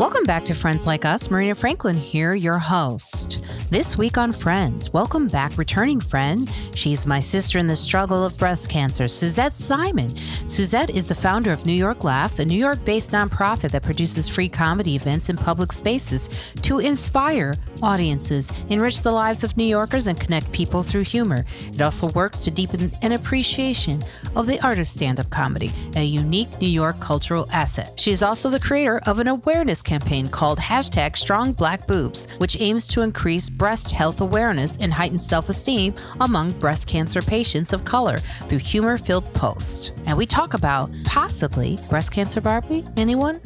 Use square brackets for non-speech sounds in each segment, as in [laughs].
Welcome back to Friends Like Us. Marina Franklin here, your host. This week on Friends, welcome back, returning friend. She's my sister in the struggle of breast cancer, Suzette Simon. Suzette is the founder of New York Laughs, a New York based nonprofit that produces free comedy events in public spaces to inspire audiences, enrich the lives of New Yorkers, and connect people through humor. It also works to deepen an appreciation of the art of stand up comedy, a unique New York cultural asset. She is also the creator of an awareness campaign called hashtag Strong Black Boobs, which aims to increase breast health awareness and heighten self esteem among breast cancer patients of color through humor filled posts. And we talk about possibly breast cancer Barbie. Anyone?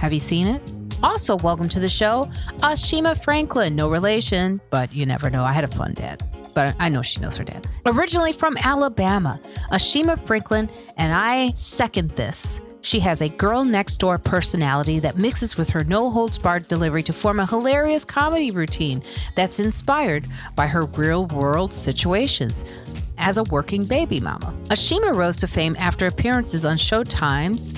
Have you seen it? Also, welcome to the show, Ashima Franklin. No relation, but you never know. I had a fun dad but I know she knows her dad. Originally from Alabama, Ashima Franklin, and I second this. She has a girl next door personality that mixes with her no holds barred delivery to form a hilarious comedy routine that's inspired by her real world situations as a working baby mama. Ashima rose to fame after appearances on Showtime's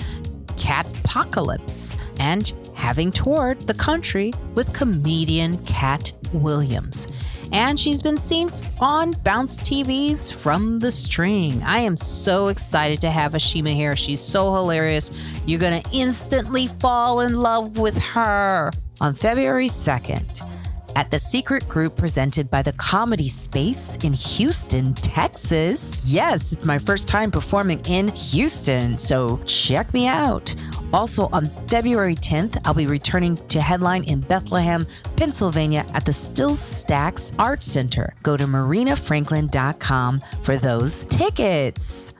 Cat Apocalypse and having toured the country with comedian Katt Williams and she's been seen on Bounce TV's From the String. I am so excited to have Ashima here. She's so hilarious. You're going to instantly fall in love with her. On February 2nd, at the secret group presented by the Comedy Space in Houston, Texas. Yes, it's my first time performing in Houston, so check me out. Also, on February 10th, I'll be returning to headline in Bethlehem, Pennsylvania at the SteelStacks Art Center. Go to marinafranklin.com for those tickets.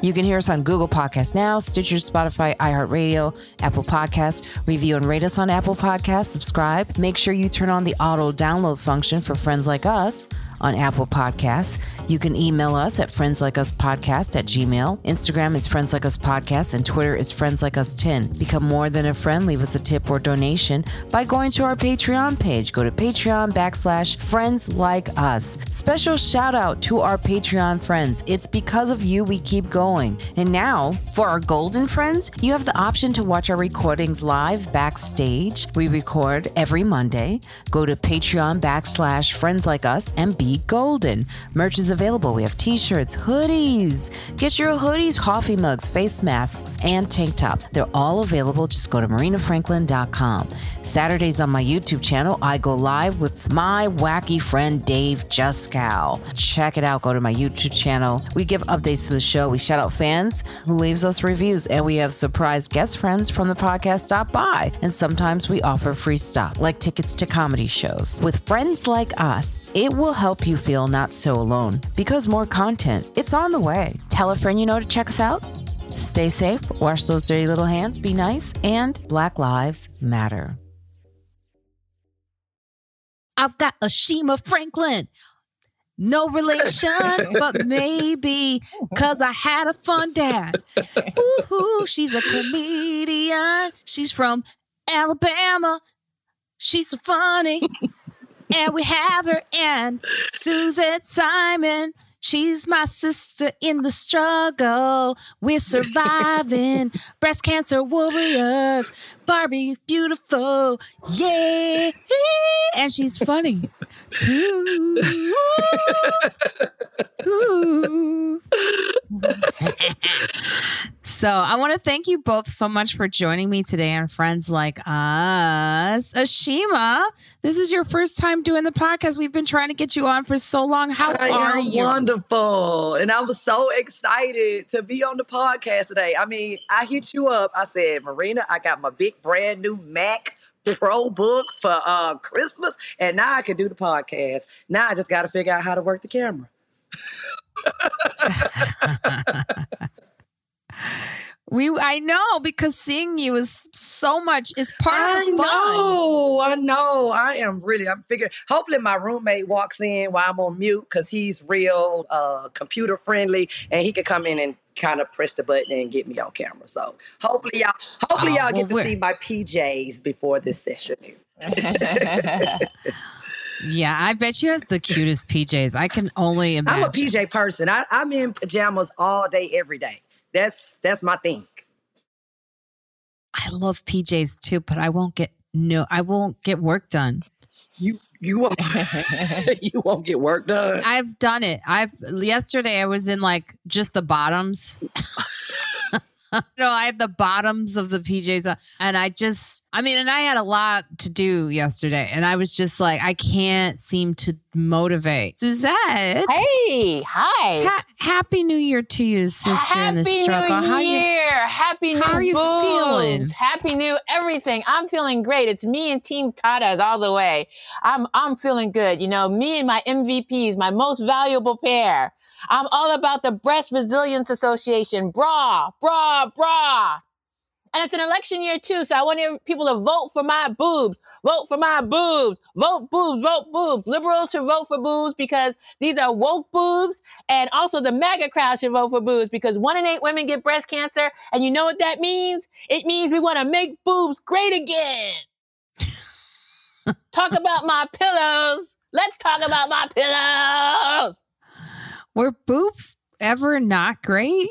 You can hear us on Google Podcasts now, Stitcher, Spotify, iHeartRadio, Apple Podcasts. Review and rate us on Apple Podcasts. Subscribe. Make sure you turn on the auto download function for friends like us on Apple Podcasts. You can email us at friendslikeUsPodcast at gmail. Instagram is Friends Like Us Podcast and Twitter is Friends Like Us 10. Become more than a friend. Leave us a tip or donation by going to our Patreon page. Go to Patreon backslash Friends Like Us. Special shout out to our Patreon friends. It's because of you we keep going. And now, for our golden friends, you have the option to watch our recordings live backstage. We record every Monday. Go to Patreon backslash Friends Like Us and be golden. Merch is available. We have t shirts, hoodies. Get your hoodies, coffee mugs, face masks, and tank tops. They're all available. Just go to marinafranklin.com. Saturdays on my YouTube channel, I go live with my wacky friend Dave Juskow. Check it out. Go to my YouTube channel. We give updates to the show. We shout out fans who leaves us reviews, and we have surprise guest friends from the podcast stop by. And sometimes we offer free stuff like tickets to comedy shows. With friends like us, it will help you feel not so alone because more content, it's on the way. Tell a friend you know to check us out. Stay safe, wash those dirty little hands, be nice, and Black Lives Matter. I've got a Ashima Franklin. No relation, [laughs] but maybe because I had a fun dad. Ooh, she's a comedian. She's from Alabama. She's so funny. And we have her and Suzette Simon. She's my sister in the struggle. We're surviving. [laughs] Breast cancer warriors. Barbie beautiful. Yeah. And she's funny too. Ooh. [laughs] [laughs] so I want to thank you both so much for joining me today and Friends Like Us. Ashima, this is your first time doing the podcast. We've been trying to get you on for so long. How I are you? Wonderful. And I was so excited to be on the podcast today. I mean, I hit you up. I said, Marina, I got my big brand new Mac Pro book for uh, Christmas, and now I can do the podcast. Now I just got to figure out how to work the camera. [laughs] [laughs] [laughs] we I know because seeing you is so much is part I of fun. know, I know. I am really. I'm figuring. Hopefully, my roommate walks in while I'm on mute because he's real uh, computer friendly, and he could come in and kind of press the button and get me on camera. So hopefully, y'all. Hopefully, Oh, y'all well, get to see my PJs before this session. [laughs] Yeah, I bet you have the cutest PJs. I can only imagine. I'm a PJ person. I, I'm in pajamas all day, every day. That's that's my thing. I love PJs too, but I won't get no, I won't get work done. You you won't [laughs] you won't get work done. I've done it. I've yesterday I was in like just the bottoms. [laughs] no, I had the bottoms of the PJs, and I just, I mean, and I had a lot to do yesterday, and I was just like, I can't seem to motivate. Suzette, hey, hi, ha- happy New Year to you, sister happy in the struggle. New How you? Year, happy New Year. how are you boobs. feeling? Happy New everything. I'm feeling great. It's me and Team Tatas all the way. I'm I'm feeling good. You know, me and my MVPs, my most valuable pair. I'm all about the Breast Resilience Association. Bra, bra, bra. And it's an election year too, so I want people to vote for my boobs. Vote for my boobs. Vote boobs. Vote boobs. Liberals should vote for boobs because these are woke boobs, and also the MAGA crowd should vote for boobs because one in eight women get breast cancer, and you know what that means? It means we want to make boobs great again. talk about my pillows. Let's talk about my pillows. Were boobs ever not great?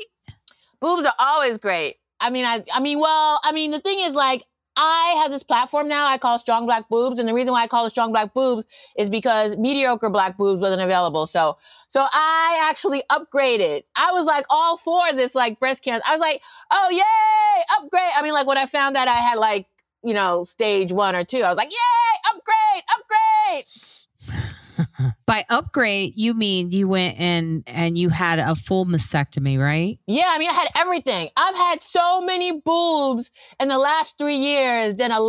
boobs are always great. I mean, I, I mean, well, I mean, the thing is, like, I have this platform now I call Strong Black Boobs, and the reason why I call it Strong Black Boobs is because mediocre black boobs wasn't available. So, so I actually upgraded. I was like all for this, like breast cancer. I was like, oh yay, upgrade. I mean, like when I found that I had like, you know, stage one or two, I was like, yay, upgrade, upgrade. By upgrade, you mean you went in and you had a full mastectomy, right? Yeah, I mean, I had everything. I've had so many boobs in the last three years than a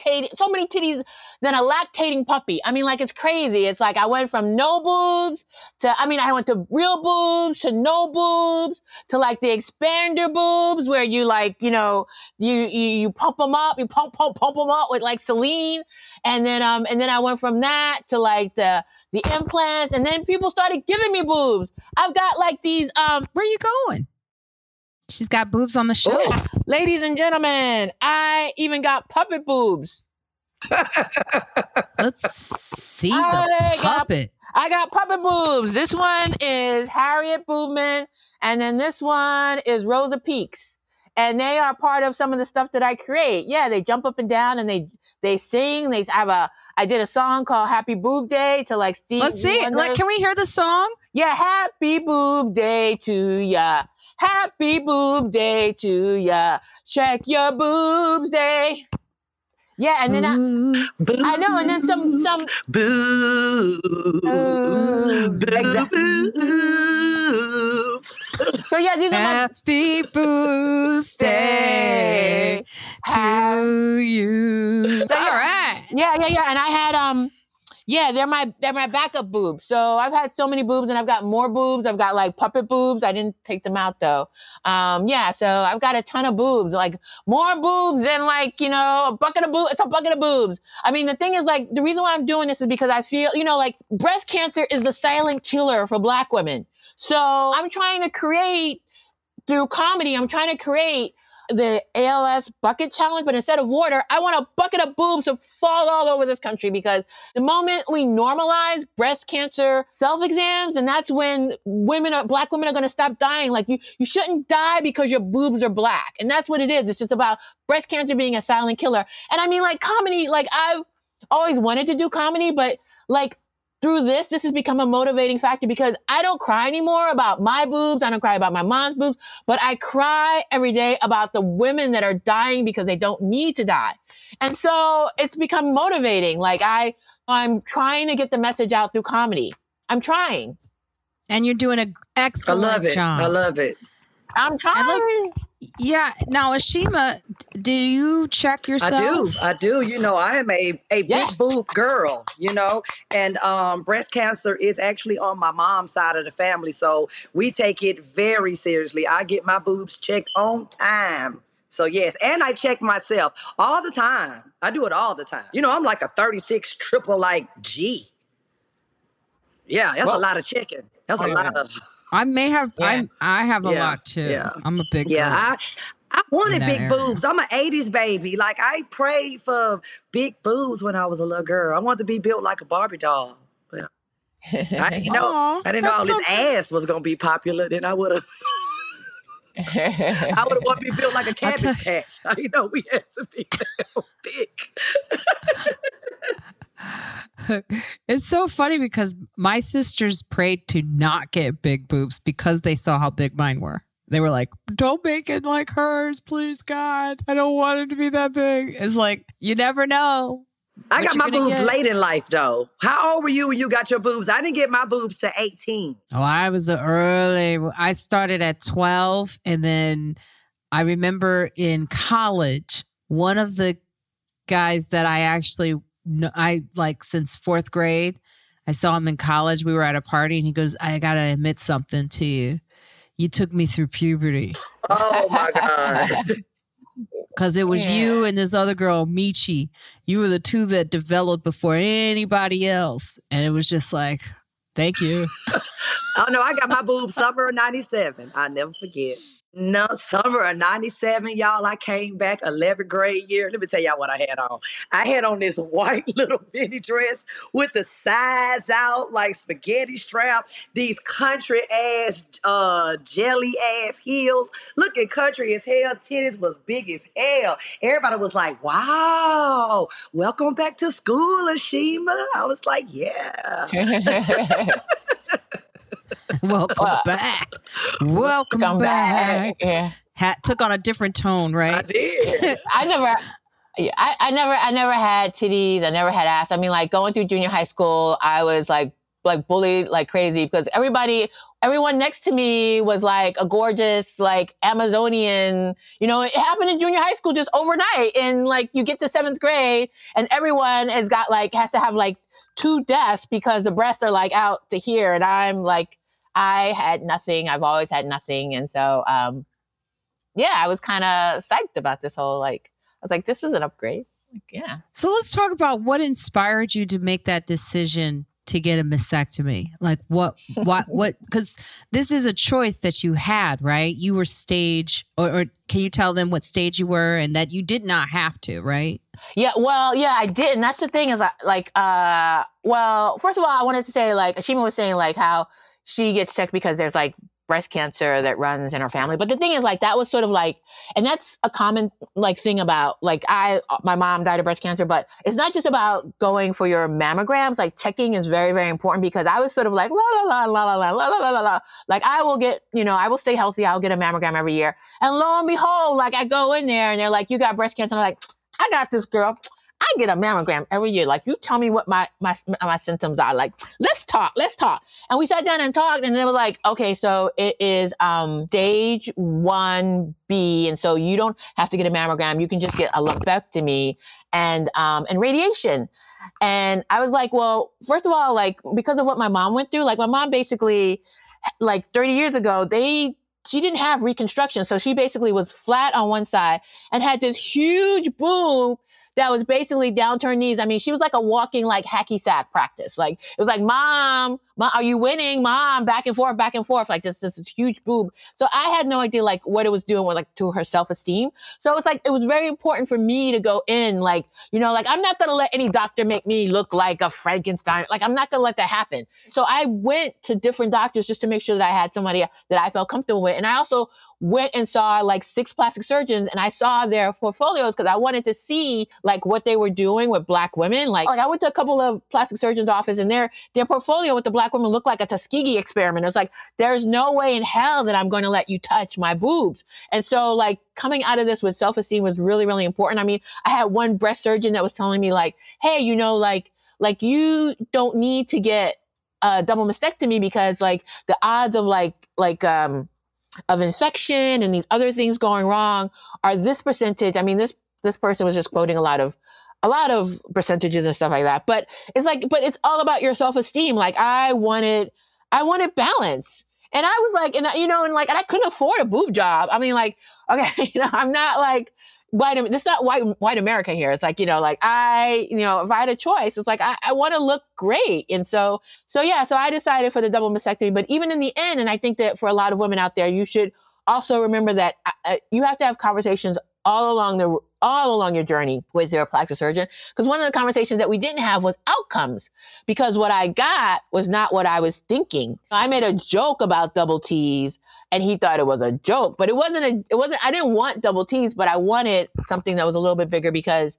lactating, so many titties than a lactating puppy. I mean, like, it's crazy. It's like I went from no boobs to, I mean, I went to real boobs to no boobs to like the expander boobs where you like, you know, you, you, you pump them up, you pump, pump, pump them up with like saline. And then, um, and then I went from that to like the, the implants. And then people started giving me boobs. I've got like these, um, Where you going? She's got boobs on the show. Oh, ladies and gentlemen, I even got puppet boobs. [laughs] Let's see I the got- puppet. I got puppet boobs. This one is Harriet Boobman, and then this one is Rosa Peaks. And they are part of some of the stuff that I create. Yeah, they jump up and down and they they sing. They have a I did a song called Happy Boob Day to like Steve. Let's see. Like, can we hear the song? Yeah, happy boob day to ya. Happy boob day to ya. Check your boobs day. Yeah, and then I, boo, I know, and then some some boo, Boobs. boo, Exactly. boobs. so yeah, these are my Happy Boobs Day to you. So, yeah. right. Yeah, yeah, yeah. And I had um yeah, they're my they're my backup boobs. So I've had so many boobs and I've got more boobs. I've got like puppet boobs. I didn't take them out though. Um yeah, so I've got a ton of boobs. Like more boobs than like, you know, a bucket of boobs. It's a bucket of boobs. I mean, the thing is like the reason why I'm doing this is because I feel, you know, like breast cancer is the silent killer for black women. So I'm trying to create through comedy, I'm trying to create the ALS bucket challenge, but instead of water, I want a bucket of boobs to fall all over this country because the moment we normalize breast cancer self exams, and that's when women are, black women are going to stop dying. Like you, you shouldn't die because your boobs are black. And that's what it is. It's just about breast cancer being a silent killer. And I mean, like comedy, like I've always wanted to do comedy, but like through this, this has become a motivating factor because I don't cry anymore about my boobs. I don't cry about my mom's boobs, but I cry every day about the women that are dying because they don't need to die. And so it's become motivating. Like I, I'm trying to get the message out through comedy. I'm trying. And you're doing an excellent I love it. job. I love it. I'm trying. yeah. Now, Ashima, do you check yourself? I do. I do. You know, I am a, a Yes. big boob girl, you know, and um, breast cancer is actually on my mom's side of the family. So we take it very seriously. I get my boobs checked on time. So, yes, and I check myself all the time. I do it all the time. You know, I'm like a 36 triple like G. Yeah, that's a lot of checking. That's a Yeah. lot of. [laughs] I may have. Yeah. I I have a Yeah. lot too. Yeah. I'm a big. Yeah, girl. I I wanted big area. boobs. I'm an 80s baby. Like I prayed for big boobs when I was a little girl. I wanted to be built like a Barbie doll. But I [laughs] didn't know Aw, I didn't know all that's this so ass was gonna be popular. Then I would have [laughs] I would have wanted to be built like a [laughs] cabbage patch. I didn't know we had to be big. [laughs] it's so funny because my sisters prayed to not get big boobs because they saw how big mine were. They were like, "Don't make it like hers, please, God. I don't want it to be that big." It's like you never know. I got my boobs get. late in life though. How old were you when you got your boobs? I didn't get my boobs to 18. Oh, I was early. I started at 12 and then I remember in college, one of the guys that I actually I like since 4th grade, I saw him in college. We were at a party and he goes, "I got to admit something to you. You took me through puberty." Oh my [laughs] god. because it was yeah. you and this other girl, Michi. You were the two that developed before anybody else. And it was just like, thank you. [laughs] oh, no, I got my boobs summer of 97. i never forget. No, summer of 97, y'all. I came back 11th grade year. Let me tell y'all what I had on. I had on this [laughs] white little mini dress with the sides out like spaghetti strap, these country ass, uh, jelly ass heels. Looking country as hell. Titties was big as hell. Everybody was like, wow, welcome back to school, Ashima. I was like, yeah. [laughs] [laughs] Welcome back. Welcome back. back. Yeah. Hat took on a different tone, right? I did. I never I, I never I never had titties. I never had ass. I mean, like going through junior high school, I was like like bullied like crazy because everybody everyone next to me was like a gorgeous like amazonian you know it happened in junior high school just overnight and like you get to seventh grade and everyone has got like has to have like two desks because the breasts are like out to here and i'm like I had nothing. I've always had nothing. And so, um, yeah, I was kind of psyched about this whole like, I was like, this is an upgrade. Like, yeah. So let's talk about what inspired you to make that decision to get a mastectomy. Like what, [laughs] what, what, because this is a choice that you had, right? You were stage, or, or can you tell them what stage you were and that you did not have to, right? Yeah, well, yeah, I did. And that's the thing is like, uh, well, first of all, I wanted to say like, Ashima was saying like how, she gets checked because there's like breast cancer that runs in her family. But the thing is, like, that was sort of like, and that's a common like thing about like I, uh, my mom died of breast cancer, but it's not just about going for your mammograms. Like checking is very, very important because I was sort of like la la la la la la la la la la. Like I will get, you know, I will stay healthy. I'll get a mammogram every year, and lo and behold, like I go in there and they're like, you got breast cancer. And I'm like, I got this girl. I get a mammogram every year. Like, you tell me what my, my, my symptoms are. Like, let's talk, let's talk. And we sat down and talked and they were like, okay, so it is, um, stage one B. And so you don't have to get a mammogram. You can just get a lumpectomy and, um, and radiation. And I was like, well, first of all, like, because of what my mom went through, like my mom basically, like 30 years ago, they she didn't have reconstruction. So she basically was flat on one side and had this huge boob that was basically down to her knees. I mean, she was like a walking like hacky sack practice. Like it was like, mom, mom, are you winning? Mom, back and forth, back and forth, like just this huge boob. So I had no idea like what it was doing with like to her self esteem. So it's like it was very important for me to go in, like you know, like I'm not gonna let any doctor make me look like a Frankenstein. Like I'm not gonna let that happen. So I went to different doctors just to make sure that I had somebody that I felt comfortable with, and I also went and saw like six plastic surgeons and I saw their portfolios because I wanted to see like what they were doing with black women. Like, like I went to a couple of plastic surgeons' office and their their portfolio with the black women looked like a Tuskegee experiment. It was like, there's no way in hell that I'm going to let you touch my boobs. And so like coming out of this with self-esteem was really, really important. I mean, I had one breast surgeon that was telling me like, hey, you know, like like you don't need to get a double mastectomy because like the odds of like like um of infection and these other things going wrong are this percentage. I mean, this this person was just quoting a lot of a lot of percentages and stuff like that. But it's like, but it's all about your self esteem. Like I wanted, I wanted balance. And I was like, and you know, and like, and I couldn't afford a boob job. I mean, like, [laughs] okay, you know, I'm not like white. This is not white white America here. It's like you know, like I, you know, if I had a choice, it's like I, I want to look great, and so so yeah. So I decided for the double mastectomy. But even in the end, and I think that for a lot of women out there, you should also remember that uh, you have to have conversations all along the all along your journey with your plastic surgeon. Because one of the conversations that we didn't have was outcomes. Because what I got was not what I was thinking. I made a joke about double T's and he thought it was a joke. But it wasn't a. It wasn't. I didn't want double T's, but I wanted something that was a little bit bigger because,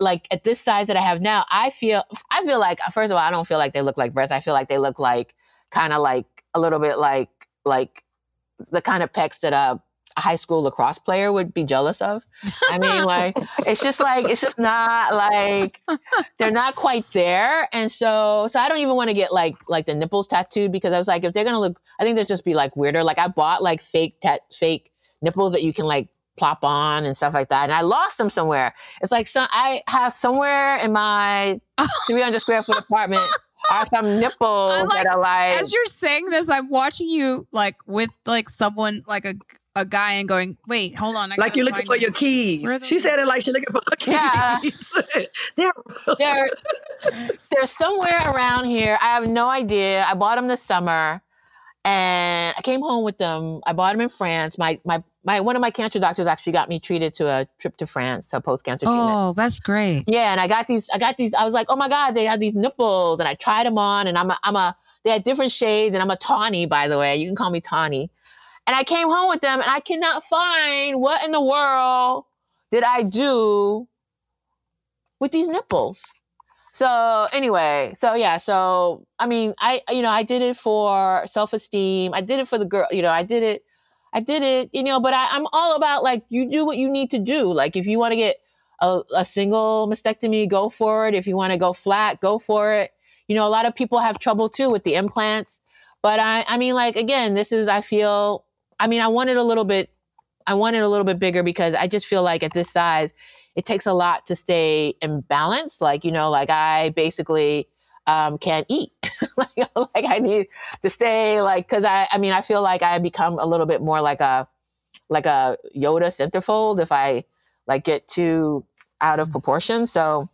like at this size that I have now, I feel. I feel like first of all, I don't feel like they look like breasts. I feel like they look like kind of like a little bit like like the kind of pecs that a, a high school lacrosse player would be jealous of. I mean, [laughs] like it's just like it's just not like they're not quite there, and so so I don't even want to get like like the nipples tattooed because I was like if they're gonna look, I think they'll just be like weirder. Like I bought like fake tat fake nipples that you can like plop on and stuff like that, and I lost them somewhere. It's like so I have somewhere in my 300 square foot apartment are some [laughs] nipples like- that are like As you're saying this, I'm watching you like with like someone like a a guy and going, wait, hold on. I Like you're looking for it." your keys. Where are She said it like she's looking for her keys. Yeah. keys. [laughs] They're they're they're somewhere around here. I have no idea. I bought them this summer, and I came home with them. I bought them in France. My my my one of my cancer doctors actually got me treated to a trip to France to post cancer oh, treatment. Oh, that's great. Yeah, and I got these. I got these. I was like, oh my god, they have these nipples, and I tried them on, and I'm a, I'm a. They had different shades, and I'm a tawny, by the way. You can call me tawny. And I came home with them, and I cannot find what in the world did I do with these nipples. So anyway, so yeah, so I mean, I you know I did it for self esteem. I did it for the girl. You know, I did it. I did it. You know, but I, I'm all about like you do what you need to do. Like if you want to get a, a single mastectomy, go for it. If you want to go flat, go for it. You know, a lot of people have trouble too with the implants. But I, I mean, like again, this is I feel. I mean, I want it a little bit. I want it a little bit bigger because I just feel like at this size, it takes a lot to stay in balance. Like you know, like I basically um, can't eat. [laughs] like, [laughs] like I need to stay like because I. I mean, I feel like I become a little bit more like a like a Yoda centerfold if I like get too out of proportion. So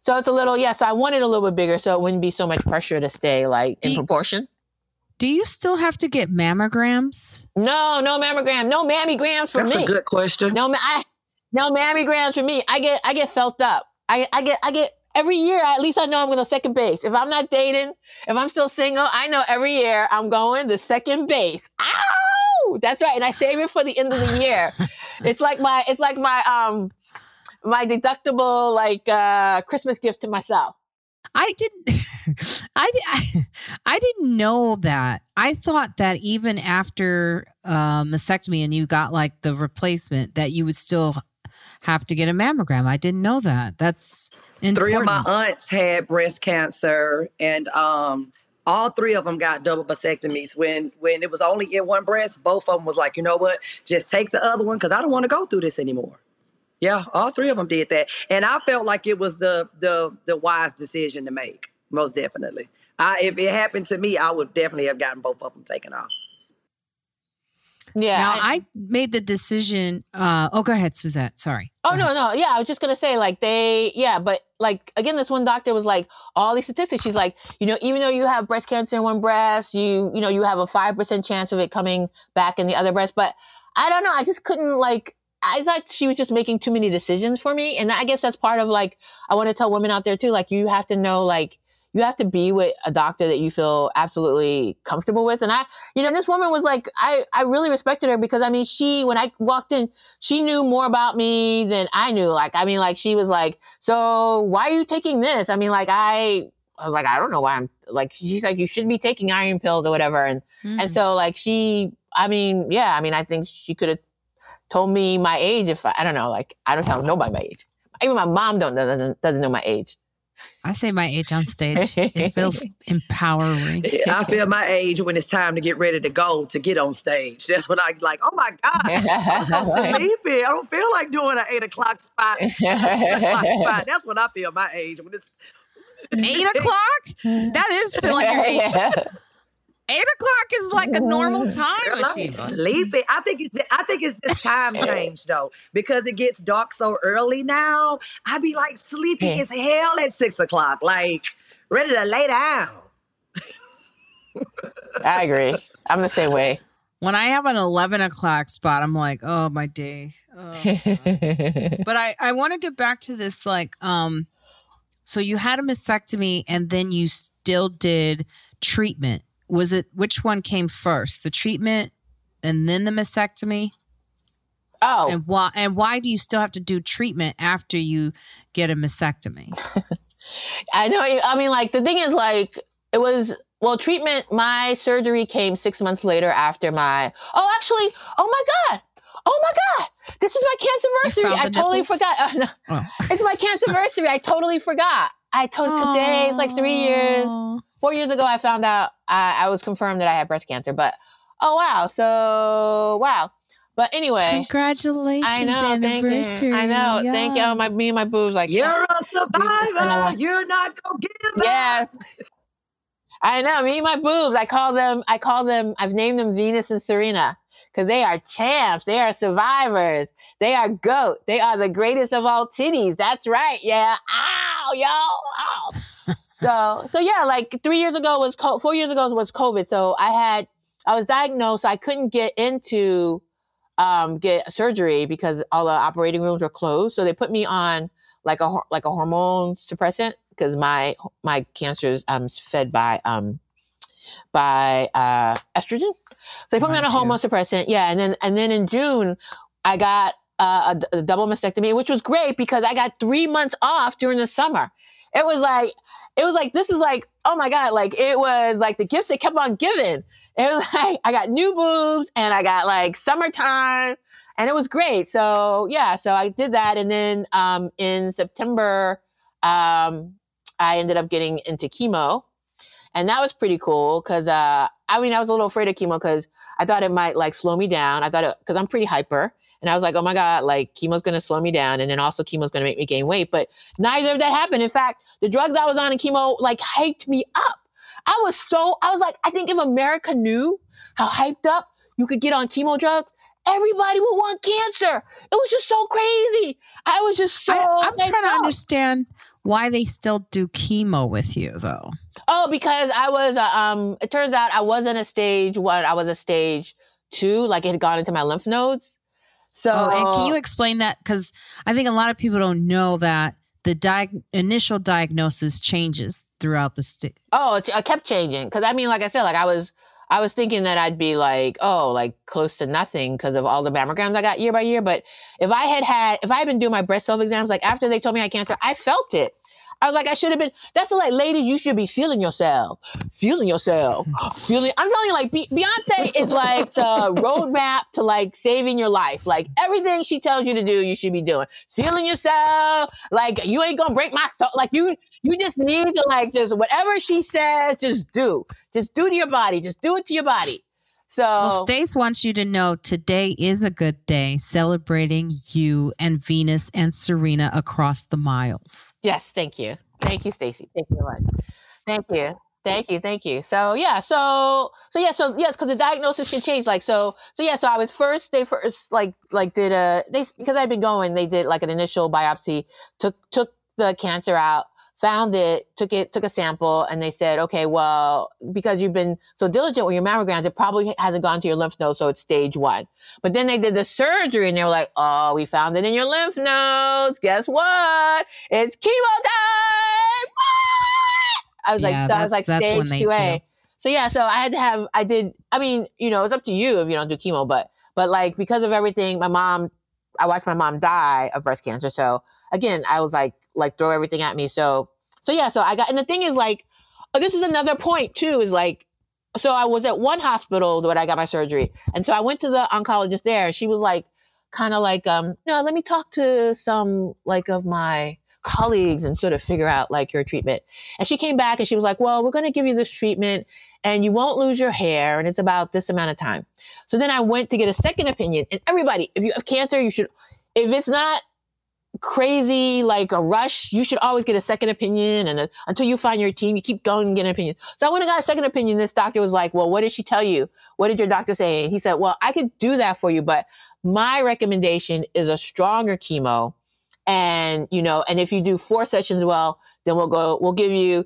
so it's a little yeah. So I want it a little bit bigger so it wouldn't be so much pressure to stay like in you- proportion. Do you still have to get mammograms? No, no mammogram, no mammograms for That's me. That's a good question. No, ma- I no mammograms for me. I get I get felt up. I I get I get every year. At least I know I'm going to second base. If I'm not dating, if I'm still single, I know every year I'm going to second base. Ow! That's right, and I save it for the end of the year. [laughs] it's like my it's like my um my deductible like uh Christmas gift to myself. I didn't. [laughs] I, I [laughs] I didn't know that. I thought that even after uh, mastectomy and you got like the replacement, that you would still have to get a mammogram. I didn't know that. That's important. Three of my aunts had breast cancer, and um, all three of them got double vasectomies. When when it was only in one breast, both of them was like, you know what, just take the other one because I don't want to go through this anymore. Yeah, all three of them did that, and I felt like it was the the the wise decision to make. Most definitely, I if it happened to me, I would definitely have gotten both of them taken off. Yeah. Now I- I made the decision. Uh, oh, go ahead, Suzette. Sorry. Oh no, no, yeah. I was just gonna say, like they, yeah, but like again, this one doctor was like, all these statistics. She's like, you know, even though you have breast cancer in one breast, you, you know, you have a five percent chance of it coming back in the other breast. But I don't know. I just couldn't like. I thought she was just making too many decisions for me, and I guess that's part of like I want to tell women out there too. Like you have to know, like you have to be with a doctor that you feel absolutely comfortable with. And I, you know, this woman was like, I, I really respected her because I mean, she when I walked in, she knew more about me than I knew. Like, I mean, like she was like, so why are you taking this? I mean, like I, I was like, I don't know why I'm like, she's like, you should be taking iron pills or whatever. And, Mm. and so like she, I mean, yeah, I mean, I think she could have told me my age if I, I don't know, like I don't tell nobody my age. Even my mom don't doesn't, doesn't know my age. I say my age on stage. It [laughs] feels empowering. I feel my age when it's time to get ready to go to get on stage. That's when I like, oh my god, I'm so sleepy. I don't feel like doing an eight o'clock spot. [laughs] Eight o'clock spot. That's when I feel my age when it's Eight o'clock? That is feel like your age. [laughs] Eight o'clock is like a normal time, Girl, I'm Ashima. sleepy. I think it's I think it's just time [laughs] change though because it gets dark so early now. I be like sleepy as hell at six o'clock, like ready to lay down. [laughs] I agree. I'm the same way. When I have an eleven o'clock spot, I'm like, oh my day. Oh. [laughs] but I I want to get back to this like um so you had a mastectomy and then you still did treatment. Was it which one came first? The treatment and then the mastectomy? Oh, And why and why do you still have to do treatment after you get a mastectomy? [laughs] I know. I mean, like the thing is, like it was well, treatment. My surgery came six months later after my. Oh, actually, oh my god, oh my god, this is my cancerversary. I totally nipples? forgot. [laughs] Oh, no. Oh. It's my cancerversary. I totally forgot. I told today is like three years. Aw. Four years ago, I found out I, I was confirmed that I had breast cancer. But oh wow, so wow. But anyway, Congratulations. I know. Thank you. I know. Thank you. My me and my boobs like You're a [laughs] a survivor. You're not gonna give up. Yes. [laughs] I know. Me and my boobs. I call them. I call them. I've named them Venus and Serena because they are champs. They are survivors. They are goat. They are the greatest of all titties. That's right. Yeah. Ow, yo. Ow. So, so yeah. Like three years ago was co- four years ago was COVID. So I had I was diagnosed. So I couldn't get into um, get surgery because all the operating rooms were closed. So they put me on like a like a hormone suppressant because my my cancer is um fed by um by uh estrogen. So they put me on a hormone suppressant. Yeah, and then and then in June I got uh, a, d- a double mastectomy, which was great because I got three months off during the summer. It was like it was like this is like oh my god, like it was like the gift that kept on giving. It was [laughs] like I got new boobs and I got like summertime and it was great. So yeah, so I did that, and then um, in September, um, I ended up getting into chemo, and that was pretty cool because uh, I mean I was a little afraid of chemo because I thought it might like slow me down. I thought it because I'm pretty hyper, and I was like, oh my god, like chemo's gonna slow me down, and then also chemo's gonna make me gain weight. But neither of that happened. In fact, the drugs I was on in chemo like hyped me up. I was so I was like, I think if America knew how hyped up you could get on chemo drugs, everybody would want cancer. It was just so crazy. I was just so. I, am trying to up. understand why they still do chemo with you, though. Oh, because I was. Uh, um, it turns out I wasn't a stage one. I was a stage two. Like it had gone into my lymph nodes. So Oh, and can you explain that? Because I think a lot of people don't know that the diag- initial diagnosis changes throughout the state. Oh, it, kept changing because I mean, like I said, like I was, I was thinking that I'd be like, oh, like close to nothing because of all the mammograms I got year by year. But if I had had, if I had been doing my breast self exams, like after they told me I had cancer, I felt it. I was like, I should have been. That's like, ladies, you should be feeling yourself, feeling yourself, feeling. I'm telling you, like Be- Beyonce is like the roadmap to like saving your life. Like everything she tells you to do, you should be doing. Feeling yourself, like you ain't gonna break my soul. Like you, you just need to like just whatever she says, just do. Just do to your body. Just do it to your body. So Well, Stace wants you to know today is a good day celebrating you and Venus and Serena across the miles. yes, thank you, thank you, Stacy. Thank you much. Thank you. Thank you, thank you. So yeah, so so yeah, so yes, because the diagnosis can change. Like so, so yeah, so I was first. They first like like did a they because I've been going. They did like an initial biopsy, took took the cancer out, found it, took it, took a sample, and they said, okay, well, because you've been so diligent with your mammograms, it probably hasn't gone to your lymph node, so it's stage one. But then they did the surgery, and they were like, oh, we found it in your lymph nodes. Guess what? It's chemo time. I was like, so I was like that's- that's when stage they two A. do. So yeah, so I had to have, I did, I mean, you know, it's up to you if you don't do chemo, but, but like because of everything, my mom, I watched my mom die of breast cancer. So again, I was like, like throw everything at me. So, so yeah, so I got, and the thing is like, oh, this is another point too, is like, so I was at one hospital when I got my surgery. And so I went to the oncologist there she was like, kind of like, um, know, let me talk to some like of my colleagues and sort of figure out like your treatment. And she came back and she was like, well, we're going to give you this treatment and you won't lose your hair. And it's about this amount of time. So then I went to get a second opinion. And everybody, if you have cancer, you should, if it's not crazy like a rush, you should always get a second opinion. And a, until you find your team, you keep going and get an opinion. So I went and got a second opinion. This doctor was like, well, what did she tell you? What did your doctor say? He said, well, I could do that for you, but my recommendation is a stronger chemo. And, you know, and if you do four sessions well, then we'll go, we'll give you,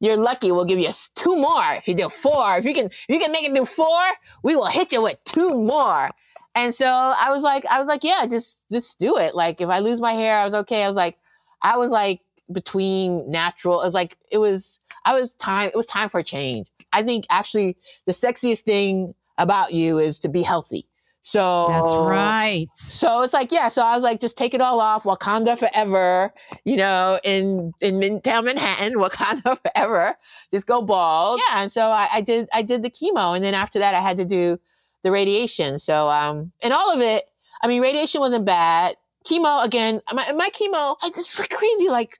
you're lucky, we'll give you two more. If you do four, if you can, if you can make it do four, we will hit you with two more. And so I was like, I was like, yeah, just, just do it. Like if I lose my hair, I was okay. I was like, I was like between natural. It was like, it was, I was time, it was time for a change. I think actually the sexiest thing about you is to be healthy. So That's right. So it's like, yeah. So I was like, just take it all off. Wakanda forever, you know, in in Midtown Manhattan, [laughs] Wakanda forever. Just go bald. Yeah. And so I, I did I did the chemo, and then after that, I had to do the radiation. So um, and all of it. I mean, radiation wasn't bad. Chemo again. My my chemo. It's like crazy. Like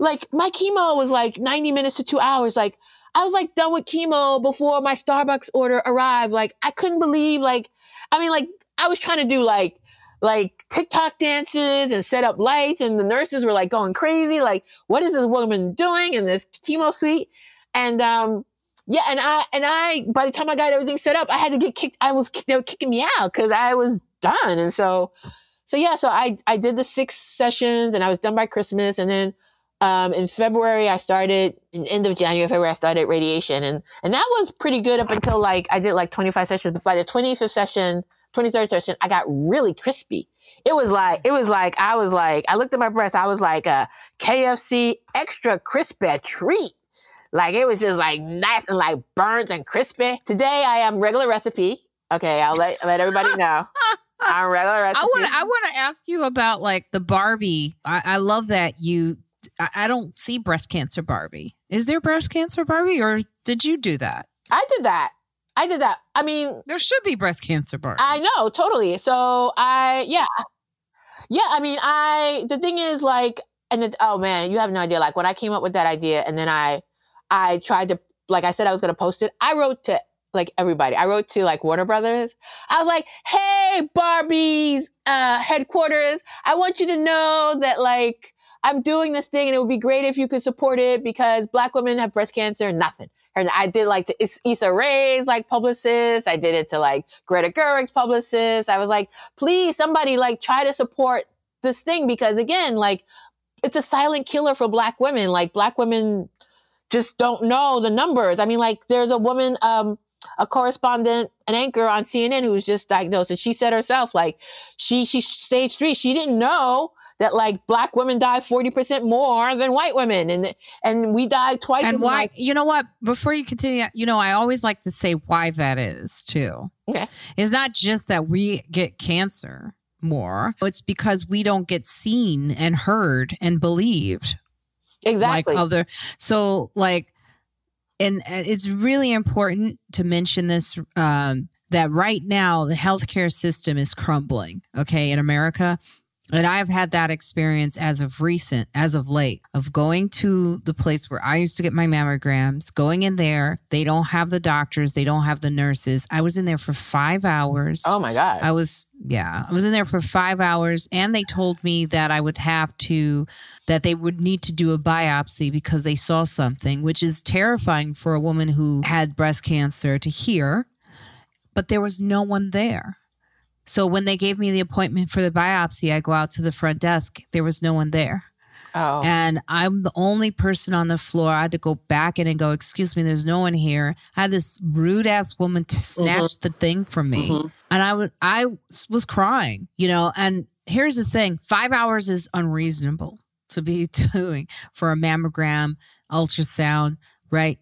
like my chemo was like ninety minutes to two hours. Like I was like done with chemo before my Starbucks order arrived. Like I couldn't believe like I mean, like I was trying to do like like TikTok dances and set up lights, and the nurses were like going crazy. Like, what is this woman doing in this chemo suite? And um, yeah, and I and I by the time I got everything set up, I had to get kicked. I was they were kicking me out because I was done, and so so yeah, so I I did the six sessions, and I was done by Christmas, and then. Um, in February, I started, in end of January, February, I started radiation. And, and that was pretty good up until like, I did like 25 sessions. But by the 25th session, 23rd session, I got really crispy. It was like, it was like, I was like, I looked at my breast, I was like a KFC extra crispy treat. Like it was just like nice and like burnt and crispy. Today I am regular recipe. Okay, I'll let let everybody [laughs] know. I'm regular recipe. I want I want to ask you about like the Barbie. I, I love that you. I, I don't see breast cancer Barbie. Is there breast cancer Barbie, or did you do that? I did that. I did that. I mean, There should be breast cancer Barbie. I know totally. So I, yeah, yeah. I mean, I. The thing is, like, and the, oh man, you have no idea. Like when I came up with that idea, and then I, I tried to, like I said, I was going to post it. I wrote to like everybody. I wrote to like Warner Brothers. I was like, "Hey, Barbie's uh, headquarters. I want you to know that like." I'm doing this thing and it would be great if you could support it because black women have breast cancer, nothing. And I did like to Is- Issa Rae's like publicist. I did it to like Greta Gerwig's publicist. I was like, please, somebody like try to support this thing because again, like it's a silent killer for black women. Like black women just don't know the numbers. I mean, like there's a woman, um, a correspondent, an anchor on CNN who was just diagnosed, and she said herself, like she she stage three. She didn't know that like black women die forty percent more than white women, and and we die twice. and why? much. You know what? Before you continue, you know, I always like to say why that is too. Okay. It's not just that we get cancer more; it's because we don't get seen and heard and believed Exactly. like other so like and uh, it's really important to mention this um that right now the healthcare system is crumbling okay in america and i've had that experience as of recent as of late of going to the place where i used to get my mammograms going in there they don't have the doctors they don't have the nurses i was in there for five hours oh my god. I was, yeah, I was in there for five hours, and they told me that I would have to, that they would need to do a biopsy because they saw something, which is terrifying for a woman who had breast cancer to hear. But there was no one there. So when they gave me the appointment for the biopsy, I go out to the front desk. There was no one there. oh. And I'm the only person on the floor. I had to go back in and go, Excuse me, there's no one here. I had this rude ass woman to snatch the thing from me. Mhm. And I was I was crying, you know, and here's the thing, five hours is unreasonable to be [laughs] doing for a mammogram, ultrasound, right?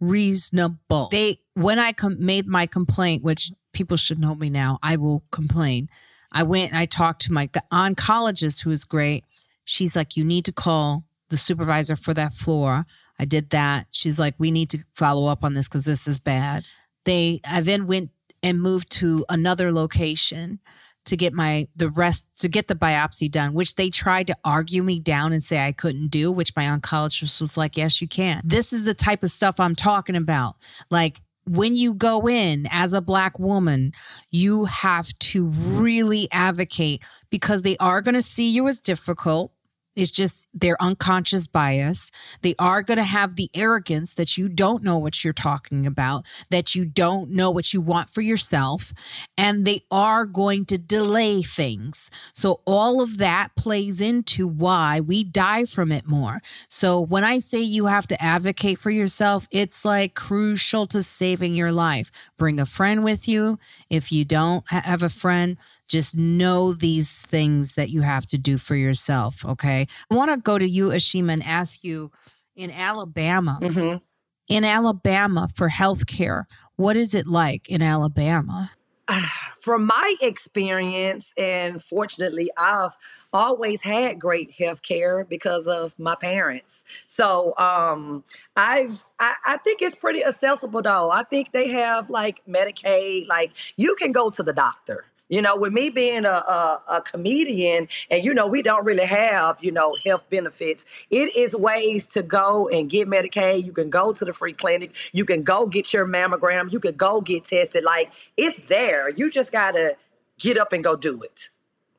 Unreasonable. They when I com- made my complaint, which people should know me now, I will complain. I went and I talked to my oncologist, who is great. She's like, you need to call the supervisor for that floor. I did that. She's like, we need to follow up on this because this is bad. They, I then went and moved to another location to get my the rest to get the biopsy done, which they tried to argue me down and say I couldn't do, which my oncologist was like, Yes, you can. This is the type of stuff I'm talking about. Like when you go in as a black woman, you have to really advocate because they are going to see you as difficult. It's just their unconscious bias. They are going to have the arrogance that you don't know what you're talking about, that you don't know what you want for yourself, and they are going to delay things. So, all of that plays into why we die from it more. So, when I say you have to advocate for yourself, it's like crucial to saving your life. Bring a friend with you. If you don't have a friend, just know these things that you have to do for yourself. Okay. I want to go to you, Ashima, and ask you in Alabama, Mhm. in Alabama for healthcare. What is it like in Alabama? [sighs] From my experience, and fortunately, I've always had great health care because of my parents. So um, I've I, I think it's pretty accessible though. I think they have like Medicaid, like you can go to the doctor. You know, with me being a, a, a, comedian and, you know, we don't really have, you know, health benefits, it is ways to go and get Medicaid. You can go to the free clinic. You can go get your mammogram. You can go get tested. Like, it's there. You just got to get up and go do it.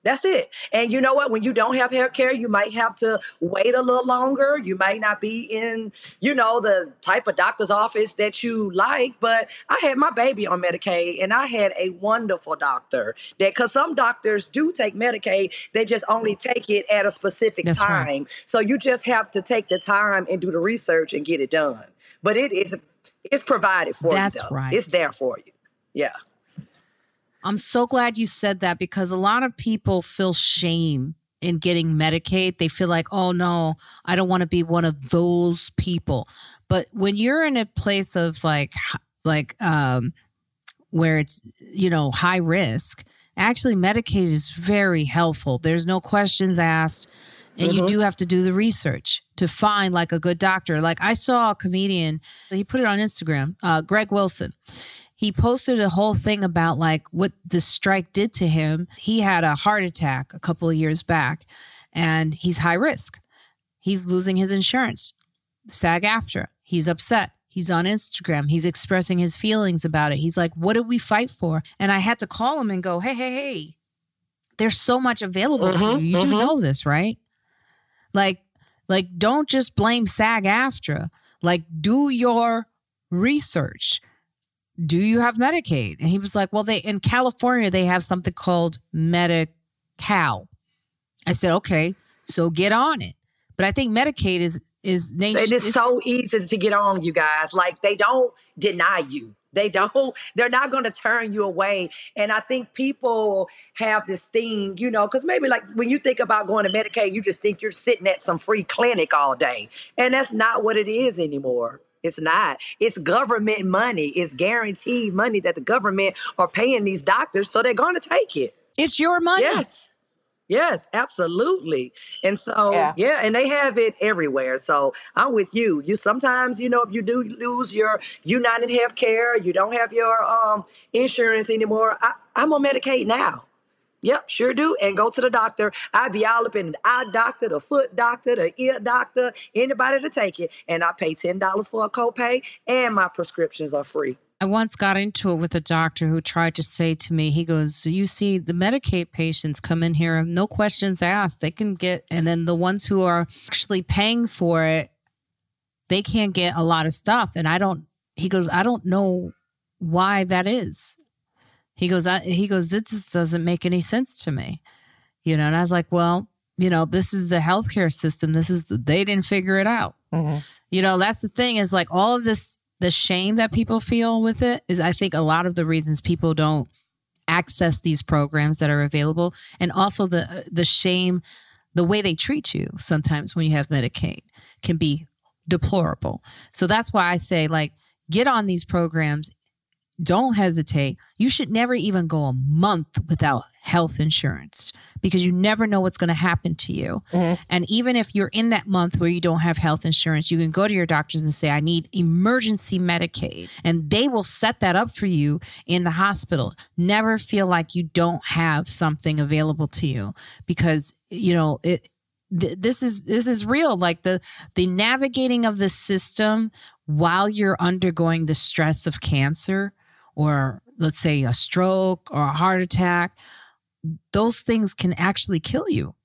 That's it. And you know what? When you don't have hair care, you might have to wait a little longer. You might not be in, you know, the type of doctor's office that you like. But I had my baby on Medicaid and I had a wonderful doctor that, because some doctors do take Medicaid, they just only take it at a specific That's time. Right. So you just have to take the time and do the research and get it done. But it is, it's provided for That's you. That's right. It's there for you. Yeah. I'm so glad you said that because a lot of people feel shame in getting Medicaid. They feel like, oh no, I don't want to be one of those people. But when you're in a place of like, like, um, where it's, you know, high risk, actually Medicaid is very helpful. There's no questions asked. And mm-hmm. you do have to do the research to find like a good doctor. Like I saw a comedian, he put it on Instagram, uh, Greg Wilson he posted a whole thing about like what the strike did to him. He had a heart attack a couple of years back and he's high risk. He's losing his insurance. SAG-AFTRA. He's upset. He's on Instagram. He's expressing his feelings about it. He's like, What did we fight for? And I had to call him and go, Hey, hey, hey, there's so much available mm-hmm, to you. You mm-hmm. do know this, right? Like, like, don't just blame SAG-AFTRA. Like, do your research do you have Medicaid? And he was like, well, they in California they have something called Medi-Cal. I said, okay, so get on it. But I think Medicaid is is nation. It is so easy to get on, you guys. Like they don't deny you. They don't, [laughs] they're not going to turn you away. And I think people have this thing, you know, because maybe like when you think about going to Medicaid, you just think you're sitting at some free clinic all day. And that's not what it is anymore. It's not. It's government money. It's guaranteed money that the government are paying these doctors, so they're going to take it. It's your money. Yes. Yes, absolutely. And so, yeah. yeah. and they have it everywhere. So I'm with you. You sometimes, you know, if you do lose your United Health Care, you don't have your um, insurance anymore. I, I'm on Medicaid now. Yep, sure do. And go to the doctor. I be all up in the eye doctor, the foot doctor, the ear doctor, anybody to take it. And I pay $10 for a copay and my prescriptions are free. I once got into it with a doctor who tried to say to me, he goes, You see, the Medicaid patients come in here, no questions asked. They can get, and then the ones who are actually paying for it, they can't get a lot of stuff. And I don't, he goes, I don't know why that is. He goes, I, he goes, this doesn't make any sense to me. You know, and I was like, well, you know, this is the healthcare system. This is, the, they didn't figure it out. Mm-hmm. You know, that's the thing is like all of this, the shame that people feel with it is, I think, a lot of the reasons people don't access these programs that are available. And also the, the shame, the way they treat you sometimes when you have Medicaid can be deplorable. So that's why I say, like, get on these programs don't hesitate. You should never even go a month without health insurance because you never know what's going to happen to you. Mm-hmm. And even if you're in that month where you don't have health insurance, you can go to your doctors and say, I need emergency Medicaid. And they will set that up for you in the hospital. Never feel like you don't have something available to you because, you know, it, this is this is real like the the navigating of the system while you're undergoing the stress of cancer or let's say a stroke or a heart attack, those things can actually kill you.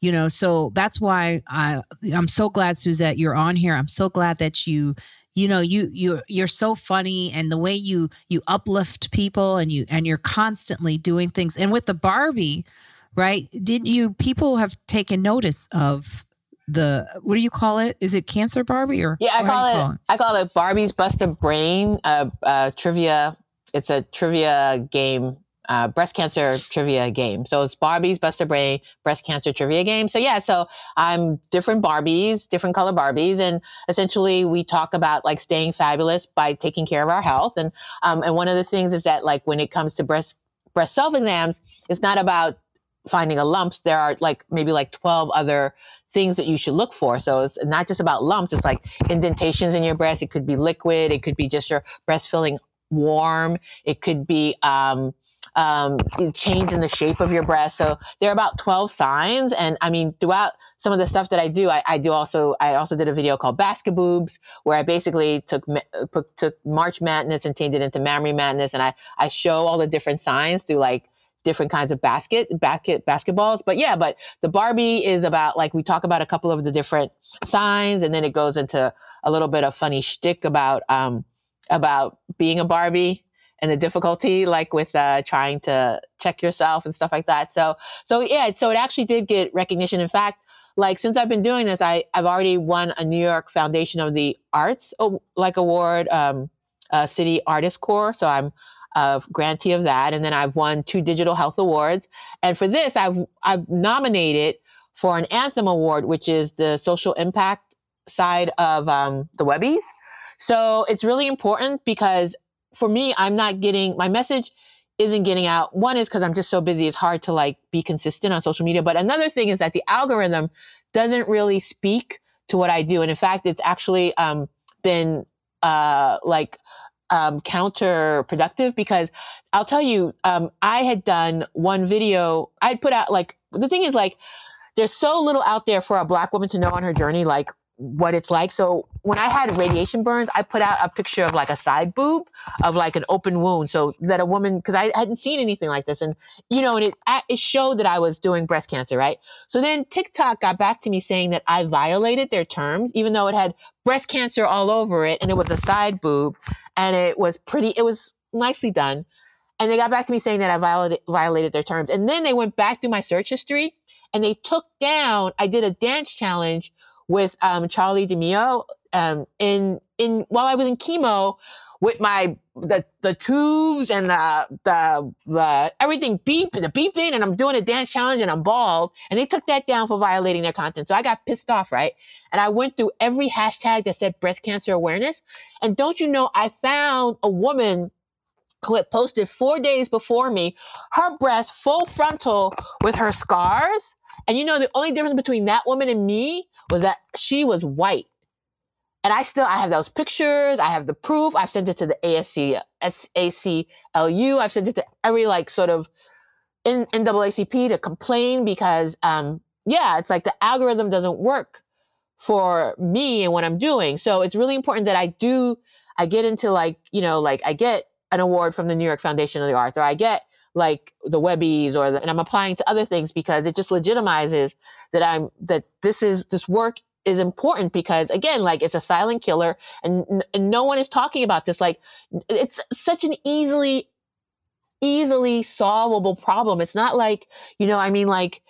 You know, so that's why I I'm so glad Suzette you're on here. I'm so glad that you you know you you you're so funny and the way you you uplift people and you and you're constantly doing things and with the Barbie right didn't you people have taken notice of the what do you call it? Is it Cancer Barbie or yeah? I call it, call it, I call it Barbie's Bust a Brain uh, uh, trivia. It's a trivia game uh, breast cancer trivia game. So it's Barbie's Buster Brain breast cancer trivia game. So yeah, so I'm different Barbies, different color Barbies, and essentially we talk about like staying fabulous by taking care of our health. And um, and one of the things is that like when it comes to breast breast self exams, it's not about finding a lumps. There are like maybe like 12 other things that you should look for. So it's not just about lumps. It's like indentations in your breast. It could be liquid. It could be just your breast feeling warm. It could be, um, um, change in the shape of your breast. So there are about 12 signs. And I mean, throughout some of the stuff that I do, I, I do also, I also did a video called Basket Boobs where I basically took, took March Madness and changed it into Mammary Madness. And I, I show all the different signs through like different kinds of basket, basket, basketballs. But yeah, but the Barbie is about like, we talk about a couple of the different signs and then it goes into a little bit of funny shtick about, um, about being a Barbie and the difficulty like with uh, trying to check yourself and stuff like that. So so yeah so it actually did get recognition. In fact like since i've been doing this i i've already won a new york foundation of the arts like award um city artist corps so i'm a grantee of that. And then i've won two digital health awards. And for this i've i've nominated for an anthem award which is the social impact side of um, the webbies so it's really important because for me, I'm not getting my message isn't getting out. One is because I'm just so busy. It's hard to like be consistent on social media. But another thing is that the algorithm doesn't really speak to what I do. And in fact, it's actually um, been uh, like um, counterproductive because I'll tell you, um, I had done one video. I'd put out like the thing is like there's so little out there for a black woman to know on her journey. Like what it's like. So when I had radiation burns, I put out a picture of like a side boob of like an open wound. So that a woman, cause I hadn't seen anything like this. And, you know, and it, it showed that I was doing breast cancer, right? So then TikTok got back to me saying that I violated their terms, even though it had breast cancer all over it and it was a side boob and it was pretty, it was nicely done. And they got back to me saying that I violated, violated their terms. And then they went back through my search history and they took down, I did a dance challenge with um, Charli D'Amelio um, in in while I was in chemo with my the the tubes and the the, the everything beep and the beeping and I'm doing a dance challenge and I'm bald and they took that down for violating their content. So I got pissed off, right? And I went through every hashtag that said breast cancer awareness. And don't you know I found a woman who had posted four days before me, her breast full frontal with her scars. And you know, the only difference between that woman and me was that she was white. And I still, I have those pictures. I have the proof. I've sent it to the ASC, ACLU. I've sent it to every like sort of in, NAACP to complain because, um, yeah, it's like the algorithm doesn't work for me and what I'm doing. So it's really important that I do, I get into like, you know, like I get an award from the New York Foundation of the Arts or I get like the Webbies or the, and I'm applying to other things because it just legitimizes that I'm, that this is, this work is important because again, like it's a silent killer and, and no one is talking about this. Like it's such an easily, easily solvable problem. It's not like, you know, I mean, like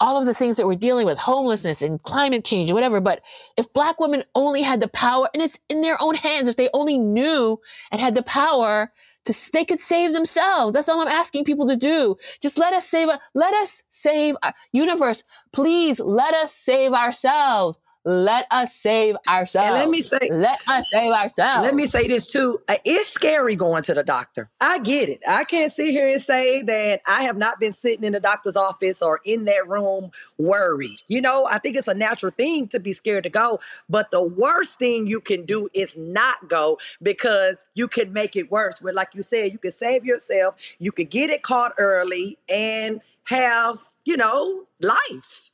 all of the things that we're dealing with, homelessness and climate change and whatever. But if black women only had the power and it's in their own hands, if they only knew and had the power to, they could save themselves. That's all I'm asking people to do. Just let us save, let us save our universe. Please let us save ourselves. Let us save ourselves. And let me say, let us save ourselves. Let me say this too. Uh, it's scary going to the doctor. I get it. I can't sit here and say that I have not been sitting in the doctor's office or in that room worried. You know, I think it's a natural thing to be scared to go. But the worst thing you can do is not go because you can make it worse. But like you said, you can save yourself, you can get it caught early and have, you know, life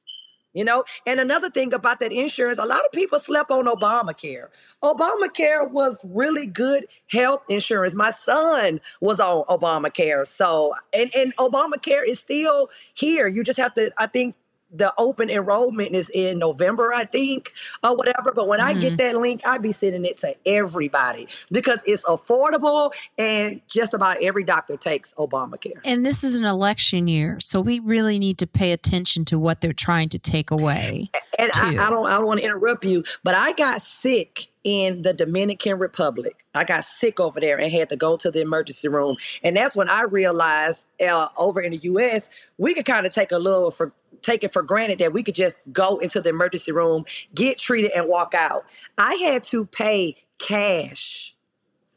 you know? And another thing about that insurance a lot of people slept on obamacare. Obamacare was really good health insurance. My son was on obamacare so and and obamacare is still here. You just have to i think the open enrollment is in November, I think, or whatever. But when I Mm-hmm. get that link, I be sending it to everybody because it's affordable and just about every doctor takes Obamacare. And this is an election year, so we really need to pay attention to what they're trying to take away. And I. I don't I don't want to interrupt you, but I got sick in the Dominican Republic. I got sick over there and had to go to the emergency room. And that's when I realized uh, over in the US, we could kind of take a little for take it for granted that we could just go into the emergency room, get treated and walk out. I had to pay cash.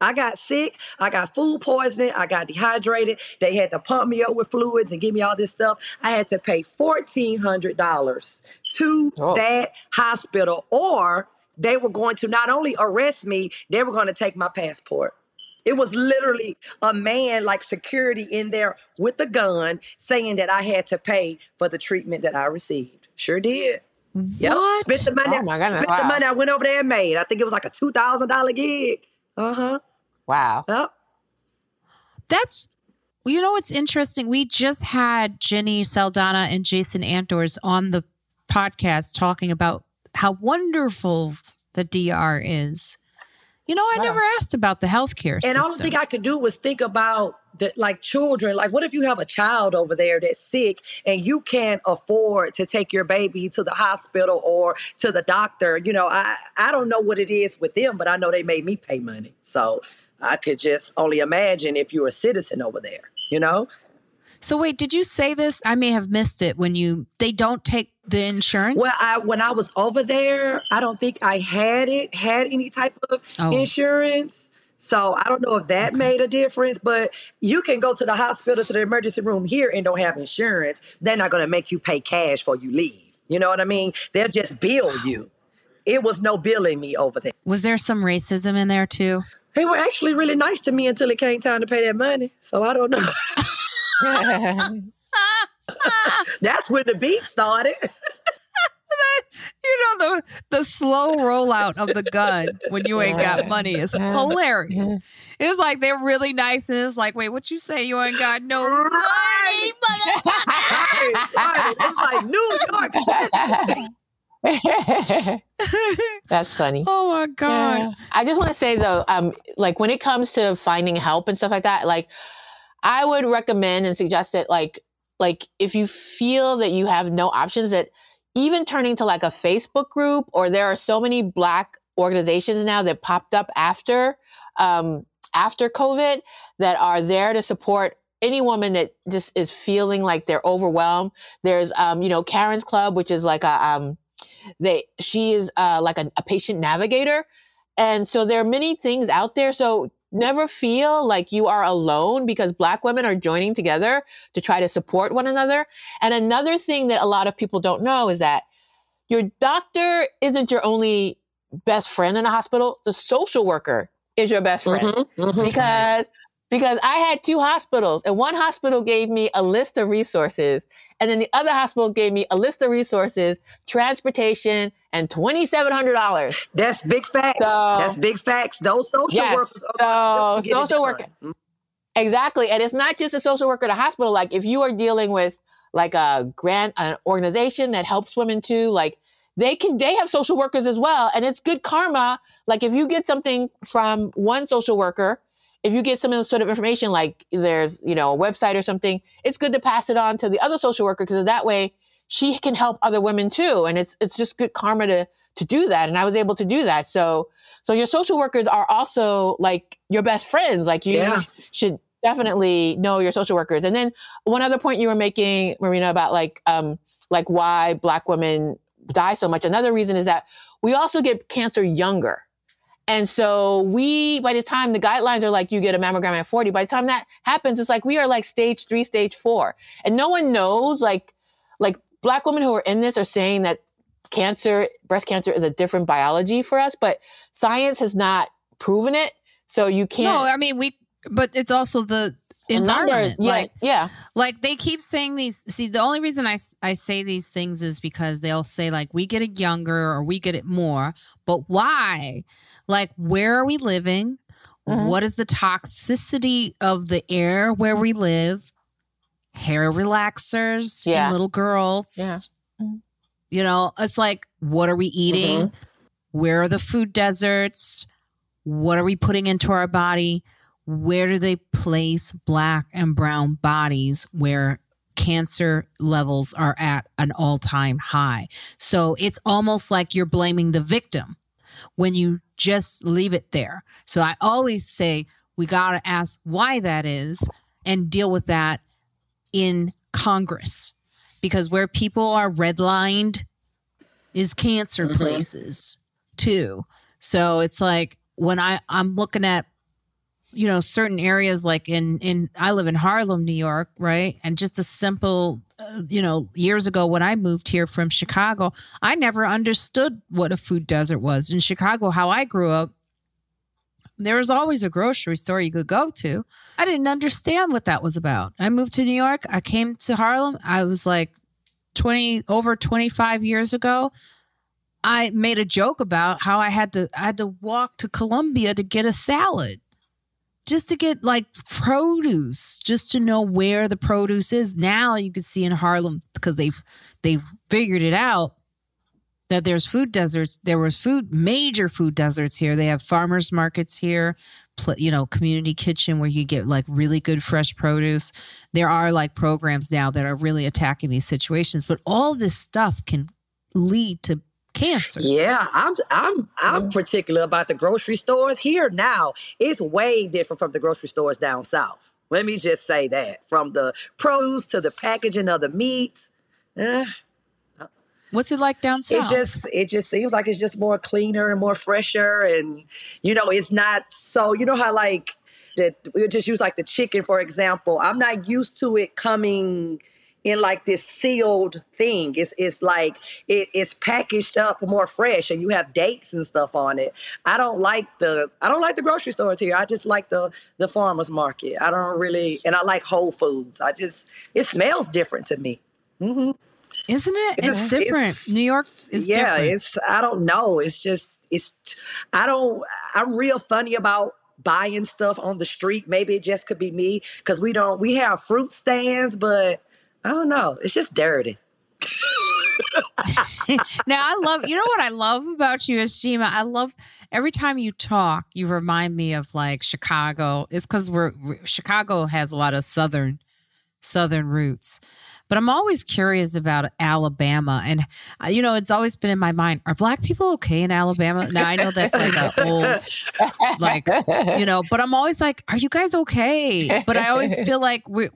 I got sick. I got food poisoning. I got dehydrated. They had to pump me up with fluids and give me all this stuff. I had to pay $1,400 to Oh. that hospital, or they were going to not only arrest me, they were going to take my passport. It was literally a man like security in there with a gun saying that I had to pay for the treatment that I received. Sure did. Yep. What? Spent the money. Oh my goodness, spent the money I went over there and made. I think it was like a two thousand dollar gig. Uh huh. Wow. Yep. That's you know what's interesting? We just had Jenny Saldana and Jason Antors on the podcast talking about how wonderful the DR is. You know, I Wow. never asked about the healthcare And system. all the thing I could do was think about the like children. Like, what if you have a child over there that's sick and you can't afford to take your baby to the hospital or to the doctor? You know, I I don't know what it is with them, but I know they made me pay money. So I could just only imagine if you're a citizen over there. You know, so wait, did you say this? I may have missed it when you they don't take the insurance? Well, I when I was over there, I don't think I had it had any type of Oh. insurance. So I don't know if that made a difference, but you can go to the hospital to the emergency room here and don't have insurance. They're not going to make you pay cash for you leave. You know what I mean? They'll just bill you. It was no billing me over there. Was there some racism in there too? They were actually really nice to me until it came time to pay that money. So I don't know. [laughs] [laughs] That's when the beef started. [laughs] You know the the slow rollout of the gun when you ain't got money is hilarious. It's like they're really nice, and it's like, wait, what you say? You ain't got no money, Right. motherfucker. Right, [laughs] right. It's like New York. That's funny. Oh my god! Yeah. I just want to say though, um, like when it comes to finding help and stuff like that, like I would recommend and suggest that like like if you feel that you have no options, that even turning to like a Facebook group or there are so many black organizations now that popped up after um after COVID that are there to support any woman that just is feeling like they're overwhelmed. There's um, you know, Karen's Club, which is like a um they she is uh, like a, a patient navigator and so there are many things out there so never feel like you are alone because black women are joining together to try to support one another. And another thing that a lot of people don't know is that your doctor isn't your only best friend in a hospital. The social worker is your best friend. Mm-hmm. because because I had two hospitals and one hospital gave me a list of resources and then the other hospital gave me a list of resources, transportation and $2700. That's big facts. So- That's big facts. Those social Yes. workers. are So, gonna get it social worker- mm. Exactly. And it's not just a social worker at a hospital like if you are dealing with like a grant an organization that helps women too like they can they have social workers as well and it's good karma like if you get something from one social worker if you get some sort of information like there's you know a website or something it's good to pass it on to the other social worker because that way she can help other women too. And it's it's just good karma to to do that. And i was able to do that. So so your social workers are also like your best friends. Like you Yeah. should definitely know your social workers. And then one other point you were making marina about like um like why black women die so much. Another reason is that we also get cancer younger and so we, by the time the guidelines are like you get a mammogram at 40, by the time that happens, it's like we are like stage three, stage four. And no one knows, like, like black women who are in this are saying that cancer, breast cancer is a different biology for us, but science has not proven it. So you can't. No, I mean we, but it's also the environment. yeah, Like, yeah. like they keep saying these. See, the only reason I, I say these things is because they'll say like we get it younger or we get it more, but why? Like, where are we living? Mhm. What is the toxicity of the air where we live? Hair relaxers Yeah. in little girls. Yeah. Mhm. You know, it's like, what are we eating? Where are the food deserts? What are we putting into our body? Where do they place black and brown bodies where cancer levels are at an all time high? So it's almost like you're blaming the victim when you just leave it there. So I always say we got to ask why that is and deal with that in Congress because where people are redlined is cancer Mhm. places too. So it's like when I I'm looking at you know certain areas like in in I live in Harlem, New York, right? And just a simple uh, you know years ago when I moved here from Chicago, I never understood what a food desert was. In Chicago, how I grew up, there was always a grocery store you could go to. I didn't understand what that was about. I moved to New York. I came to Harlem. I was like 20 over 25 years ago. I made a joke about how I had to I had to walk to Columbia to get a salad. Just to get like produce, just to know where the produce is. Now you can see in Harlem because they've they've figured it out that there's food deserts. There was food major food deserts here. They have farmers markets here, you know, community kitchen where you get like really good fresh produce. There are like programs now that are really attacking these situations, but all this stuff can lead to cancer. Yeah, I'm I'm I'm particular about the grocery stores here now. It's way different from the grocery stores down south. Let me just say that. From the produce to the packaging of the meat. eh, What's it like down south? it just it just seems like it's just more cleaner and more fresher and you know it's not so you know how like that we just use like the chicken for example i'm not used to it coming in like this sealed thing it's it's like it, it's packaged up more fresh and you have dates and stuff on it i don't like the i don't like the grocery stores here i just like the the farmers market i don't really and i like whole foods i just it smells different to me Mm-hmm. Isn't it? It's, It's- different. it's- New York is yeah different. it's i don't know it's just it's i don't i'm real funny about buying stuff on the street maybe it just could be me because we don't we have fruit stands but i don't know it's just dirty now I love you know what I love about you Shima? I love every time you talk, you remind me of like Chicago. It's because we're Chicago has a lot of southern southern roots. But I'm always curious about Alabama. And, uh, you know, it's always been in my mind are black people okay in Alabama? Now, I know that's like an old, like, you know, but I'm always like, are you guys okay? But I always feel like we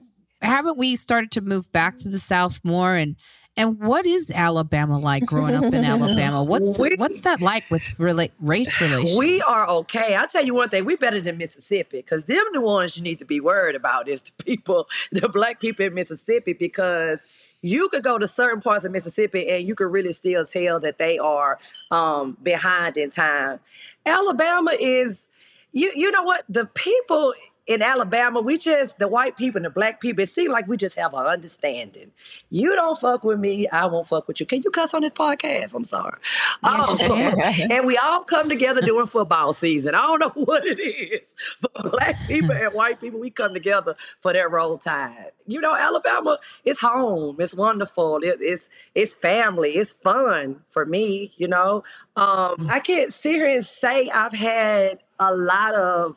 haven't we started to move back to the South more and and what is Alabama like growing up in [laughs] Alabama? What's We- what's that like with rela- race relations? we are okay i'll tell you one thing we better than mississippi because them the ones you need to be worried about is the people [laughs] the black people in mississippi because you could go to certain parts of mississippi and you could really still tell that they are um, behind in time alabama is you you know what the people in Alabama, we just the white people and the black people. It seems like we just have an understanding. You don't fuck with me, I won't fuck with you. Can you cuss on this podcast? I'm sorry. Um, [laughs] and we all come together during football season. I don't know [laughs] what it is, but black people and white people, we come together for that roll tide. You know, Alabama is home. It's wonderful. It- it's it's family. It's fun for me. You know, um, I can't sit here and say I've had a lot of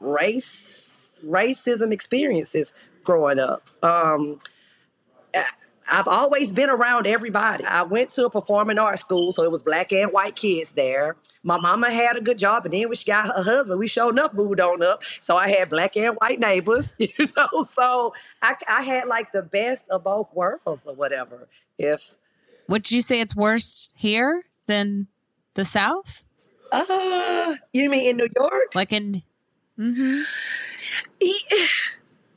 race racism experiences growing up. Um, I've always been around everybody. I went to a performing arts school, so it was black and white kids there. My mama had a good job, and then when she got her husband, we showed enough moved on up. So I had black and white neighbors, [laughs] you know. So I, I had like the best of both worlds or whatever. If Would you say it's worse here than the South? uh, you mean in New York? Like in hmm E-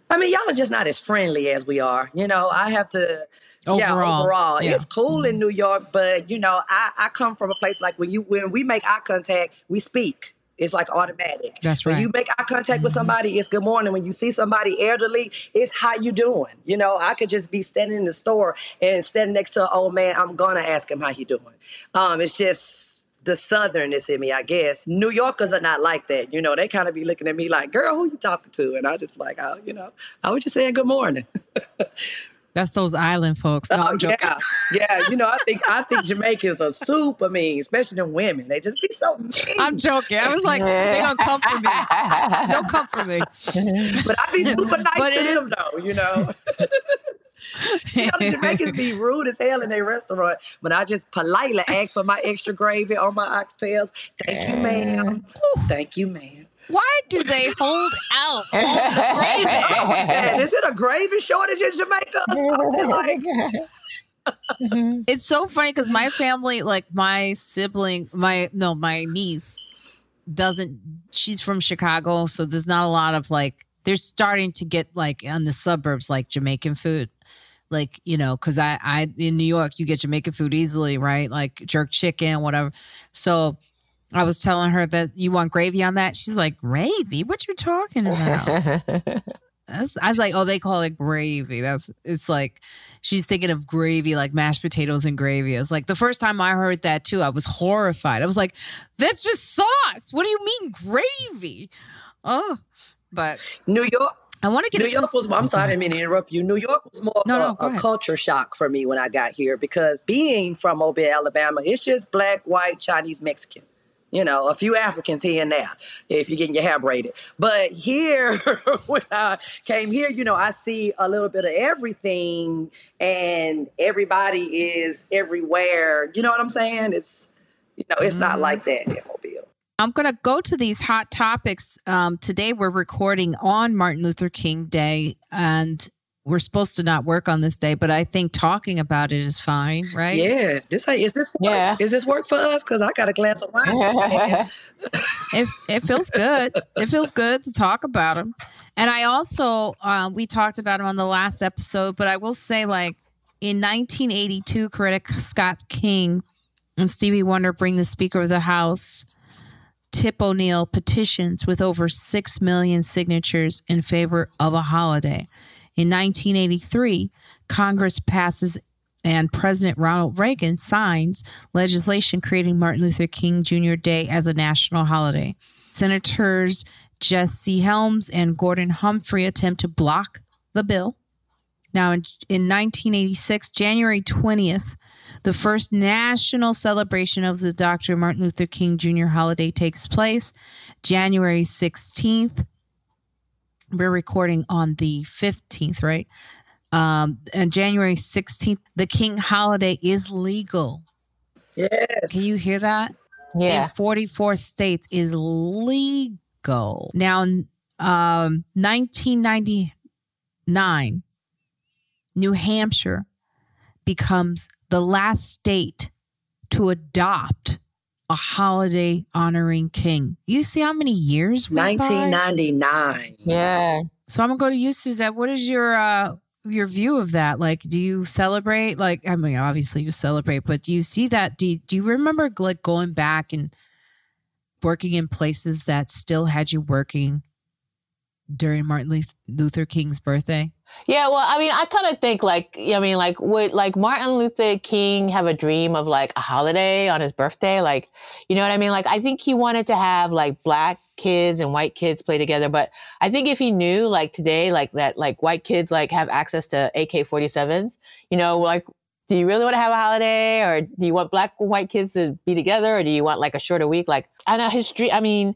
I mean, y'all are just not as friendly as we are. You know, I have to. Yeah, overall. overall, Yeah. it's cool in New York, but you know, I, I come from a place like when you when we make eye contact, we speak. It's like automatic. That's When right. you make eye contact with Mhm. somebody, it's good morning. When you see somebody elderly, it's how you doing. You know, I could just be standing in the store and standing next to an old man. I'm gonna ask him how he doing. Um, it's just the southernness in me, I guess. New Yorkers are not like that. You know, they kind of be looking at me like, "Girl, who you talking to?" And I just like, "Oh, you know, I was just saying good morning." [laughs] That's those island folks. No, oh, I'm Oh, joking. yeah, yeah. You know, I think I think Jamaicans are super mean, especially the women. They just be so mean. I'm joking. I was like, they don't come for me. Don't come for me. but I be super [laughs] nice But to them is- though. You know. [laughs] [laughs] You know, the Jamaicans be rude as hell in their restaurant. But I just politely ask for my extra gravy on my oxtails. Thank you, ma'am. Thank you, ma'am. Why do they hold out? [laughs] Oh, man, is it a gravy shortage in Jamaica? Like, [laughs] It's so funny because my family, like my sibling, my no, my niece doesn't. She's from Chicago, so there's not a lot of like. They're starting to get like on the suburbs, like Jamaican food, like you know, because I, I in New York, you get Jamaican food easily, right? Like jerk chicken, whatever. So I was telling her that you want gravy on that. She's like, gravy? What you talking about? [laughs] That's, I was like, oh, they call it gravy. That's it's like she's thinking of gravy, like mashed potatoes and gravy. It's like the first time I heard that too, I was horrified. I was like, that's just sauce. What do you mean gravy? Oh, but New York, I want to get New into York was. I'm sorry, I didn't mean to interrupt you. New York was more No, of no, a, a culture shock for me when I got here because being from Mobile, Alabama, it's just black, white, Chinese, Mexican. You know, a few Africans here and there if you're getting your hair braided. But here, [laughs] when I came here, you know, I see a little bit of everything and everybody is everywhere. You know what I'm saying? It's, you know, it's not Mhm. like that in Mobile. I'm going to go to these hot topics. Um, today, we're recording on Martin Luther King Day, and we're supposed to not work on this day, but I think talking about it is fine, right? Yeah. This is this work? Yeah. Is this work for us? Because I got a glass of wine. [laughs] It, it feels good. It feels good to talk about him. And I also, um, we talked about him on the last episode, but I will say, like, in 1982, Coretta Scott King and Stevie Wonder bring the Speaker of the House, Tip O'Neill, petitions with over 6 million signatures in favor of a holiday. In 1983, Congress passes and President Ronald Reagan signs legislation creating Martin Luther King Jr. Day as a national holiday. Senators Jesse Helms and Gordon Humphrey attempt to block the bill. Now, in, in 1986, January 20th, the first national celebration of the Dr. Martin Luther King Jr. holiday takes place. January 16th, we're recording on the 15th, right? Um, and January 16th, the King holiday is legal. Yes. Can you hear that? yeah. In 44 states is legal. Now, um, 1999, New Hampshire becomes the last state to adopt a holiday honoring king. You see how many years? 1999. Yeah. So I'm gonna go to you, Suzette. What is your uh your view of that? Like, do you celebrate? Like, I mean, obviously you celebrate, but do you see that? Do you, do you remember like going back and working in places that still had you working during Martin Luther King's birthday? Yeah, well, I mean, I kind of think like, I mean, like, would like Martin Luther King have a dream of like a holiday on his birthday? Like, you know what I mean? Like, I think he wanted to have like black kids and white kids play together. But I think if he knew like today, like that, like white kids like have access to AK 47s, you know, like, do you really want to have a holiday or do you want black and white kids to be together or do you want like a shorter week? Like, I know his dream, I mean,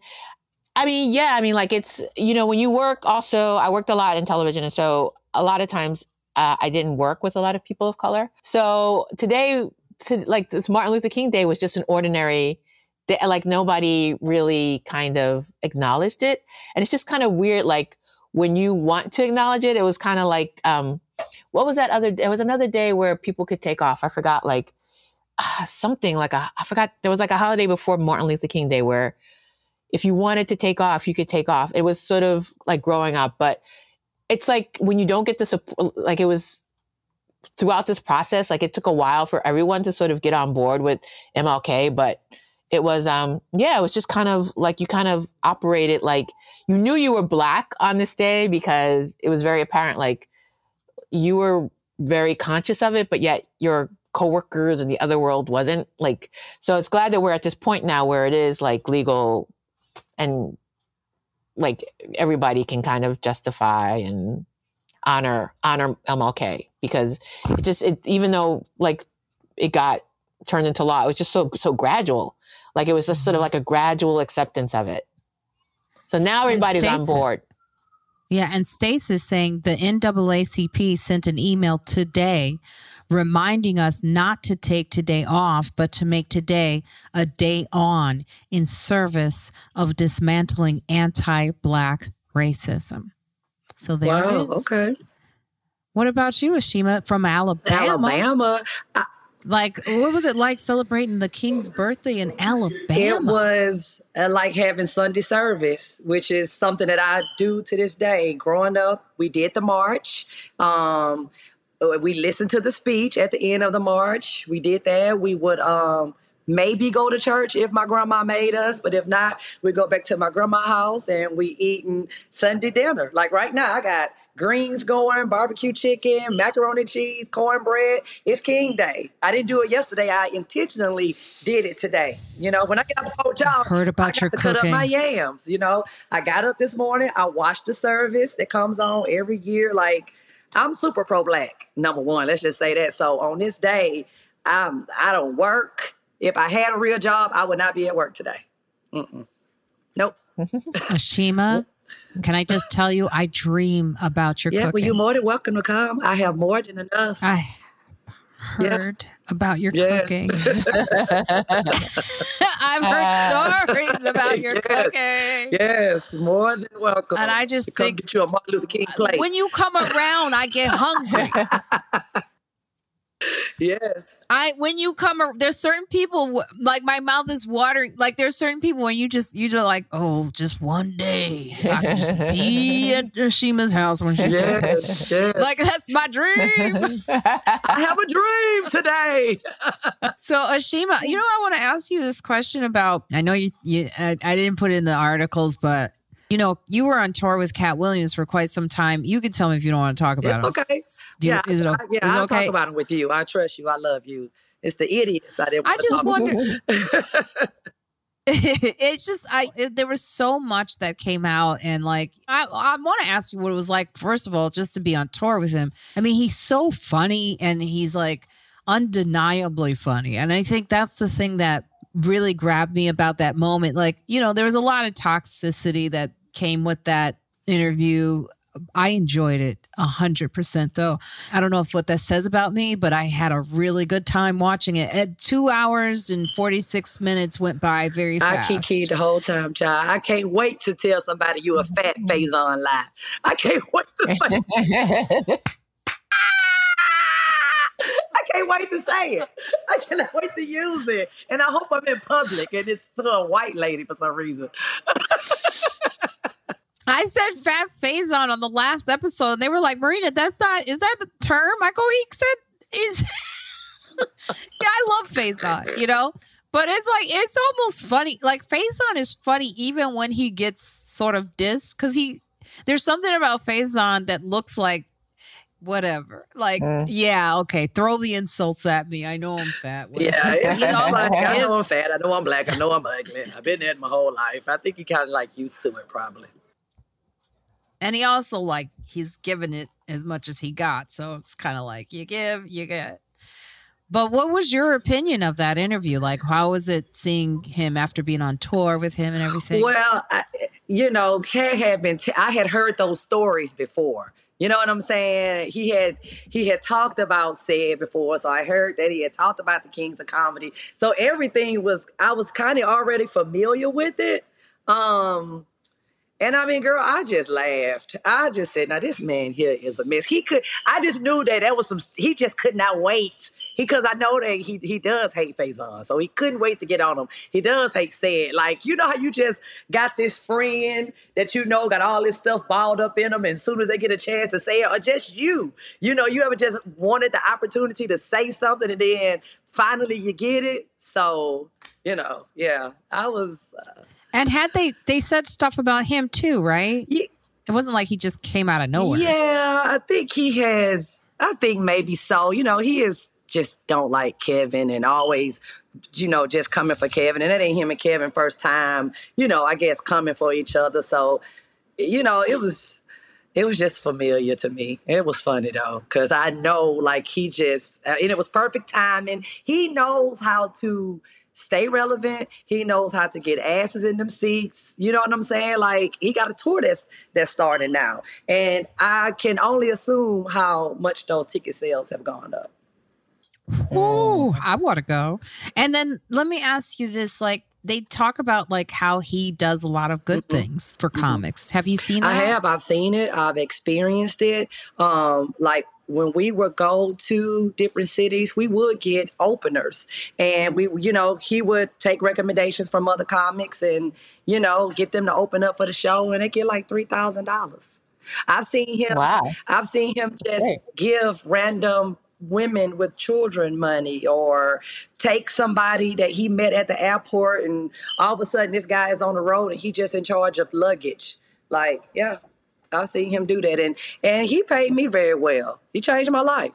I mean, yeah, I mean, like it's, you know, when you work also, I worked a lot in television. And so a lot of times uh, I didn't work with a lot of people of color. So today, to, like this Martin Luther King Day was just an ordinary day. Like nobody really kind of acknowledged it. And it's just kind of weird. Like when you want to acknowledge it, it was kind of like, um, what was that other, there was another day where people could take off. I forgot like ah, something like a, I forgot, there was like a holiday before Martin Luther King Day where if you wanted to take off, you could take off. It was sort of like growing up, but it's like when you don't get the support, like it was throughout this process, like it took a while for everyone to sort of get on board with MLK, but it was, um, yeah, it was just kind of like you kind of operated like you knew you were black on this day because it was very apparent, like you were very conscious of it, but yet your coworkers in the other world wasn't like, so it's glad that we're at this point now where it is like legal and like everybody can kind of justify and honor honor MLK because it just it even though like it got turned into law, it was just so so gradual. Like it was just sort of mm-hmm. like a gradual acceptance of it. So now everybody's on board. Yeah, and Stace is saying the NAACP sent an email today reminding us not to take today off, but to make today a day on in service of dismantling anti black racism. So there wow. it is. Okay. What about you, Ashima, from Alabama? Alabama. I, Like, what was it like celebrating the king's birthday in Alabama? It was uh, like having Sunday service, which is something that I do to this day. Growing up, we did the march. Um, we listened to the speech at the end of the march. We did that. We would um, maybe go to church if my grandma made us, but if not, we go back to my grandma's house and we eating Sunday dinner. Like right now, I got greens going, barbecue chicken, macaroni and cheese, cornbread. It's King Day. I didn't do it yesterday. I intentionally did it today. You know, when I got the phone, y'all, Heard about I got your to cut up my yams. You know, I got up this morning. I watched the service that comes on every year. Like I'm super pro black. Number one, let's just say that. So on this day, I'm I don't work. If I had a real job, I would not be at work today. Mm-mm. Nope. [laughs] Ashima, can I just tell you, I dream about your Yeah, well, you're more than welcome to come. I have more than enough. I Yeah. About your Yes. cooking. [laughs] [laughs] I've heard stories about your Yes. cooking. yes, more than welcome. And I just think- get you a Martin Luther King uh, plate. When you come around, I get hungry. [laughs] yes. I when you come, there's certain people like my mouth is watering. Like there's certain people when you just you just like, oh, just one day I can just be at [laughs] Ashima's house when she. Yes. yes. Like that's my dream. I have a dream today. [laughs] So Ashima, you know, I want to ask you this question about. I know you, you I, I didn't put it in the articles, but you know, you were on tour with Katt Williams for quite some time. You can tell me if you don't want to talk about It's it. okay. Do you- yeah, is it, I, yeah, is I'll okay? talk about it with you. I trust you. I love you. It's the idiots I didn't I want to just talk wonder. [laughs] [laughs] it's just I it, there was so much that came out and like I I want to ask you what it was like first of all just to be on tour with him. I mean, he's so funny and he's like undeniably funny. And I think that's the thing that really grabbed me about that moment. Like, you know, there was a lot of toxicity that came with that interview. I enjoyed it a hundred percent though. I don't know if what that says about me, but I had a really good time watching it. At two hours and 46 minutes went by very fast. I fast. kiki the whole time, child. I can't wait to tell somebody you a mm-hmm. fat Faizon lie. I can't [laughs] wait to say I can't wait to say it. I cannot wait to use it. And I hope I'm in public and it's to a white lady for some reason. [laughs] I said fat Faizon on the last episode, and they were like, Marina, that's not, is that the term? I go, he said, is, [laughs] yeah, I love Faizon, you know? But it's like, it's almost funny. Like, Faizon is funny even when he gets sort of dissed, because he, there's something about Faizon that looks like whatever. Like, Mm. yeah, okay, throw the insults at me. I know I'm fat. [laughs] whatever. Yeah, it's He just like, I know I'm fat. I know I'm black. I know I'm ugly. I've been there my whole life. I think he kind of like used to it probably. And he also like he's given it as much as he got. So it's kind of like you give, you get. But what was your opinion of that interview? Like, how was it seeing him after being on tour with him and everything? Well, I, you know, Katt had been. T- I had heard those stories before. You know what I'm saying? He had he had talked about Ced before, so I heard that he had talked about the Kings of Comedy. So everything was I was kind of already familiar with it. Um, and I mean, girl, I just laughed. I just Ced, "Now this man here is a mess." He could. I just knew that that was some. He just could not wait because I know that he he does hate Faizon, so he couldn't wait to get on him. He does hate said. Like you know how you just got this friend that you know got all this stuff balled up in them, and as soon as they get a chance to say it, or just you, you know, you ever just wanted the opportunity to say something, and then finally you get it. So you know, yeah, I was. Uh, and had they they said stuff about him too, right? Yeah. It wasn't like he just came out of nowhere. Yeah, I think he has. I think maybe so. You know, he is just don't like Kevin and always, you know, just coming for Kevin. And that ain't him and Kevin first time, you know, I guess coming for each other. So, you know, it was it was just familiar to me. It was funny though, because I know like he just, uh, and it was perfect timing. He knows how to stay relevant. He knows how to get asses in them seats. You know what I'm saying? Like he got a tour that's that's starting now, and I can only assume how much those ticket sales have gone up. Ooh, I want to go. And then let me ask you this: like they talk about like how he does a lot of good Mm-mm. things for comics. Have you seen that? I have. I've seen it. I've experienced it. Um, like when we would go to different cities, we would get openers, and we, you know, he would take recommendations from other comics, and you know, get them to open up for the show, and they get like three thousand dollars. I've seen him. Wow. I've seen him just Great. give random women with children money or take somebody that he met at the airport and all of a sudden this guy is on the road and he just in charge of luggage like yeah i've seen him do that and and he paid me very well he changed my life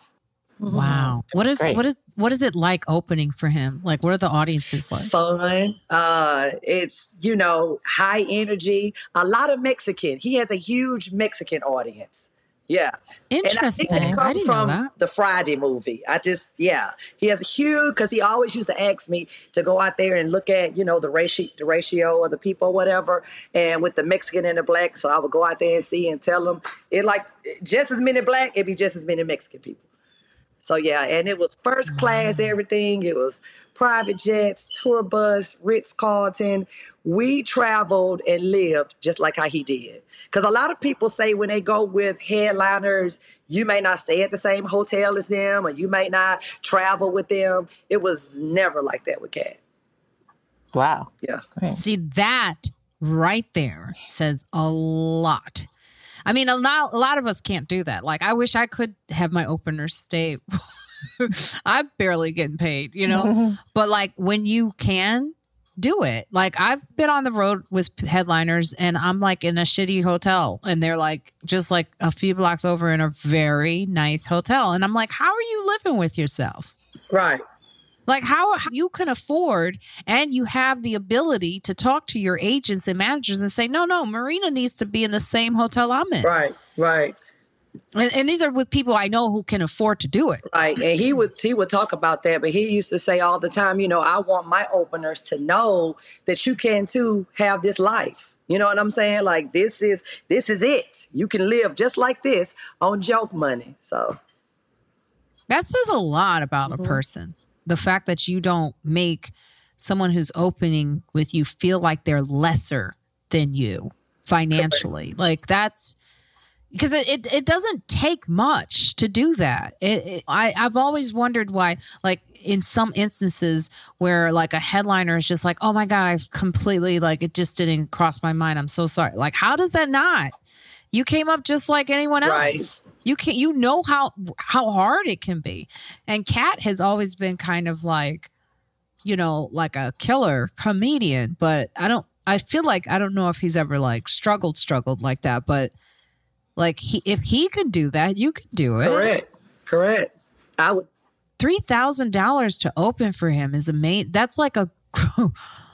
Wow. What is Great. what is what is it like opening for him? Like what are the audiences like? fun uh it's you know high energy a lot of mexican he has a huge mexican audience yeah Interesting. And I think that I comes from that. the Friday movie. I just, yeah, he has a huge because he always used to ask me to go out there and look at, you know, the ratio, the ratio of the people, whatever, and with the Mexican and the black. So I would go out there and see and tell them it like just as many black, it'd be just as many Mexican people. So yeah, and it was first class mm-hmm. everything. It was private jets, tour bus, Ritz Carlton. We traveled and lived just like how he did. Because a lot of people say when they go with headliners, you may not stay at the same hotel as them, or you may not travel with them. It was never like that with Katt. Wow. Yeah. Great. See that right there says a lot. I mean, a lot, a lot of us can't do that. Like, I wish I could have my openers stay. [laughs] I'm barely getting paid, you know. [laughs] but like when you can do it, like I've been on the road with headliners, and I'm like in a shitty hotel, and they're like just like a few blocks over in a very nice hotel, and I'm like, how are you living with yourself? Right. Like how how you can afford and you have the ability to talk to your agents and managers and say, no, no, Marina needs to be in the same hotel I'm in. Right. Right. And, and these are with people I know who can afford to do it. Right. And he would he would talk about that, but he used to say all the time, you know, I want my openers to know that you can too have this life. You know what I'm saying? Like this is this is it. You can live just like this on joke money. So That says a lot about a mm-hmm. person. The fact that you don't make someone who's opening with you feel like they're lesser than you financially. Like that's because it, it, it doesn't take much to do that. It, it, I, I've always wondered why, like in some instances where like a headliner is just like, oh my God, I've completely like, it just didn't cross my mind. I'm so sorry. Like, how does that not? You came up just like anyone Right. You can you know how how hard it can be. And Katt has always been kind of like, you know, like a killer comedian, but I don't I feel like I don't know if he's ever like struggled struggled like that, but like he if he could do that, you could do it. correct. Correct. I would Three thousand dollars to open for him is amazing. That's like a [laughs]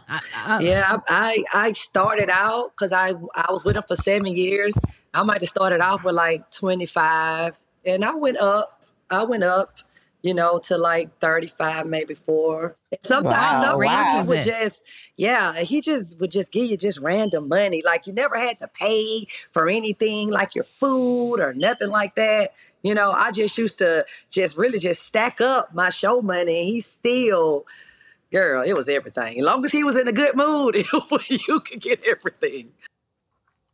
I- I- yeah, I I I started out because I I was with him for seven years. I might have started off with like 25 and I went up. I went up, you know, to like 35, maybe four. And sometimes, Wow, sometimes wow. would just, yeah, he just would just give you just random money. Like you never had to pay for anything like your food or nothing like that. You know, I just used to just really just stack up my show money and he still girl, it was everything. As long as he was in a good mood, [laughs] you could get everything.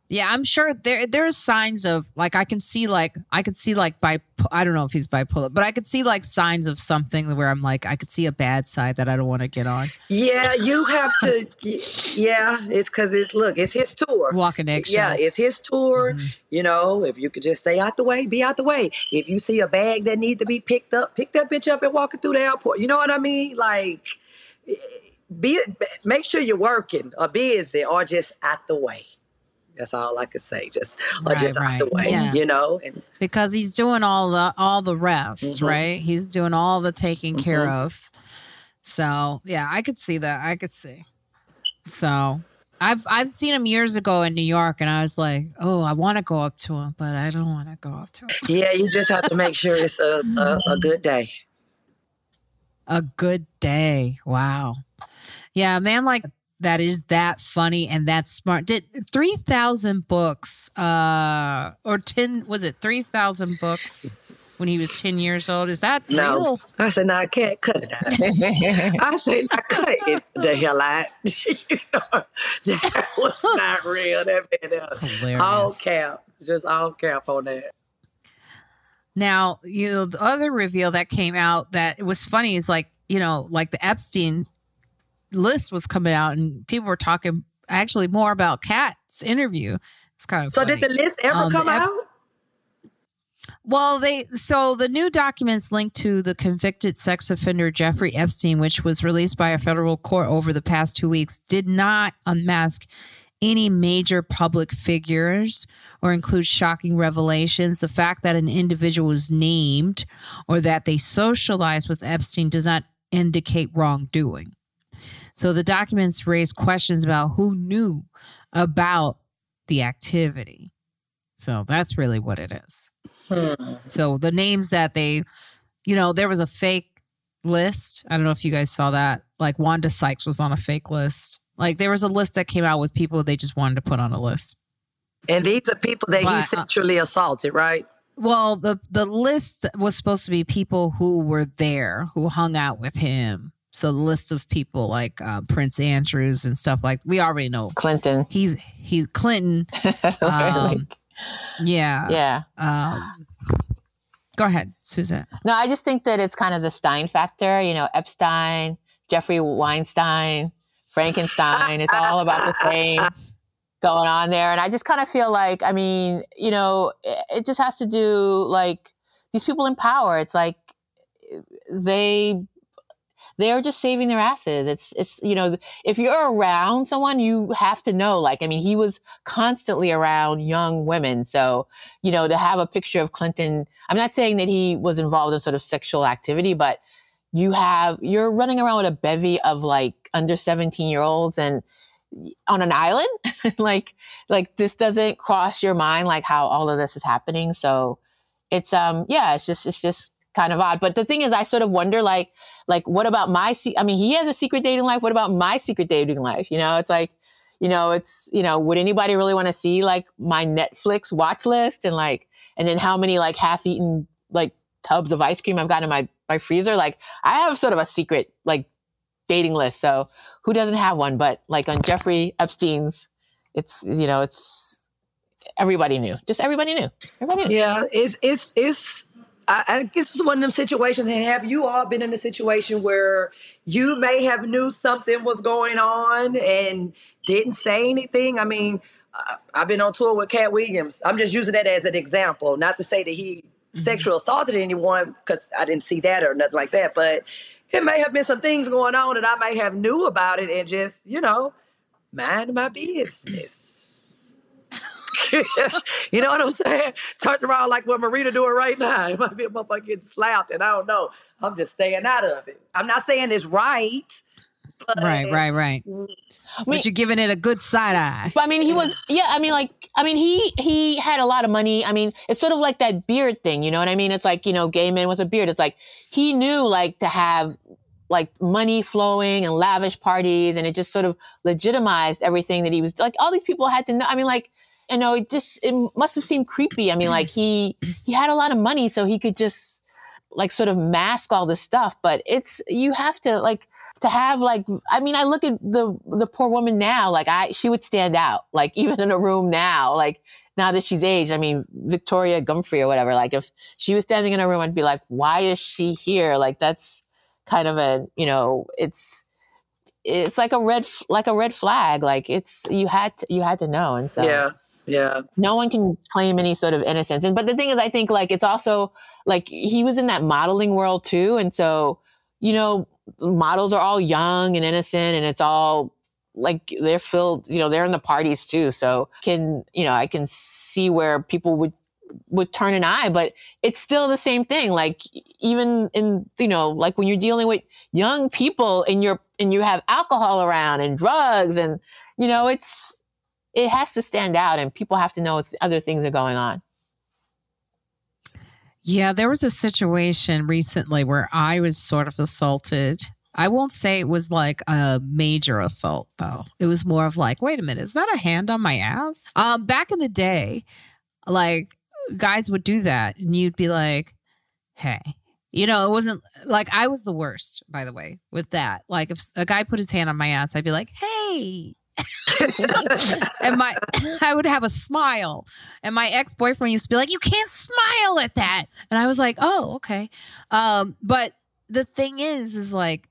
Yeah, I'm sure there there's signs of like I can see like I could see like by I don't know if he's bipolar, but I could see like signs of something where I'm like I could see a bad side that I don't want to get on. Yeah, you have to. [laughs] Yeah, it's because it's look, it's his tour. Walking eggshells. Yeah, it's his tour. Mhm. You know, if you could just stay out the way, be out the way. If you see a bag that needs to be picked up, pick that bitch up and walk it through the airport. You know what I mean? Like, be make sure you're working or busy or just out the way. That's all I could say. Just or Right, just out the way. Yeah. You know, and because he's doing all the all the rest, Mhm. right? He's doing all the taking care Mhm. of. So yeah, I could see that. I could see. So I've I've seen him years ago in New York, and I was like, oh, I want to go up to him, but I don't want to go up to him. Yeah, you just have to make sure it's a, a, a [laughs] good day. A good day. Wow. Yeah, a man like that is that funny and that smart. Did three thousand books, uh, or ten? Was it three thousand books when he was ten years old? Is that No, real? I said, no, I can't cut it out. [laughs] I said, I cut it the hell out. you [laughs] know, that was not real. That man, Hilarious. all cap, just all cap on that. Now, you know, the other reveal that came out that it was funny is like, you know, like the Epstein list was coming out and people were talking actually more about Katt's interview. It's kind of So funny. did the list ever Um, come out? Well, they so the new documents linked to the convicted sex offender Jeffrey Epstein, which was released by a federal court over the past two weeks, did not unmask any major public figures or include shocking revelations. The fact that an individual was named or that they socialized with Epstein does not indicate wrongdoing. So the documents raise questions about who knew about the activity. So that's really what it is. Hmm. So the names that they, you know, there was a fake list. I don't know if you guys saw that. Like Wanda Sykes was on a fake list. Like there was a list that came out with people they just wanted to put on a list. And these are people that But, he uh, sexually assaulted, right? Well, the the list was supposed to be people who were there, who hung out with him. So the list of people like uh, Prince Andrews and stuff like we already know. Clinton. He's he's Clinton. [laughs] Um, yeah. yeah. Um, go ahead, Suzette. No, I just think that it's kind of the Stein factor. You know, Epstein, Jeffrey Weinstein, Frankenstein. it's all about the same [laughs] going on there. And I just kind of feel like, I mean, you know, it, it just has to do like these people in power. It's like they they're just saving their asses. It's it's you know, if you're around someone, you have to know. Like, I mean, he was constantly around young women, so you know, to have a picture of Clinton. I'm not saying that he was involved in sort of sexual activity, but you have you're running around with a bevy of like under 17 year olds and on an island? [laughs] Like like this doesn't cross your mind like how all of this is happening. So it's um yeah it's just it's just kind of odd. But the thing is i sort of wonder like like what about my se- i mean he has a secret dating life. What about my secret dating life? You know it's like you know it's you know would anybody really want to see like my netflix watch list and like and then how many like half eaten like tubs of ice cream i've got in my my freezer like i have sort of a secret like dating list so who doesn't have one but like on jeffrey epstein's it's you know it's everybody knew just everybody knew everybody knew Yeah, it's it's it's. I, I guess it's one of them situations. And have you all been in a situation where you may have knew something was going on and didn't say anything? I mean, I've been on tour with Katt Williams. I'm just using that as an example, not to say that he Mm-hmm. sexual assaulted anyone because I didn't see that or nothing like that. But it may have been some things going on that I may have knew about it and just you know mind my business. [laughs] you know what I'm saying? Turns around like what Marina doing right now. It might be a motherfucker getting slapped, and I don't know. I'm just staying out of it. I'm not saying it's right. But Right, right, right. I mean- But you're giving it a good side eye. But I mean, he was, yeah. I mean, like, I mean, he he had a lot of money. I mean, it's sort of like that beard thing, you know what I mean? It's like you know, gay men with a beard. It's like he knew like to have like money flowing and lavish parties, and it just sort of legitimized everything that he was like. All these people had to know. I mean, like, you know, it just it must have seemed creepy. I mean, like he he had a lot of money, so he could just like sort of mask all this stuff. But it's you have to like to have like I mean I look at the the poor woman now like I she would stand out like [laughs] even in a room now like now that she's aged I mean Victoria Gumfrey or whatever like if she was standing in a room I'd be like why is she here like that's kind of a you know it's it's like a red like a red flag like it's you had to, you had to know and so yeah, yeah. no one can claim any sort of innocence. And but the thing is, I think like it's also like he was in that modeling world too, and so you know, models are all young and innocent, and it's all like they're filled. You know, they're in the parties too, so can you know I can see where people would would turn an eye, but it's still the same thing. Like even in you know, like when you're dealing with young people and you're and you have alcohol around and drugs and you know, it's it has to stand out and people have to know other things are going on. Yeah, there was a situation recently where I was sort of assaulted. I won't say it was like a major assault though. It was more of like, wait a minute, is that a hand on my ass? Um, back in the day, like guys would do that and you'd be like, hey, you know, it wasn't like I was the worst, by the way, with that. Like if a guy put his hand on my ass, I'd be like, hey, [laughs] and my [laughs] I would have a smile. And my ex-boyfriend used to be like, "You can't smile at that." And I was like, "Oh, okay." Um, but the thing is is like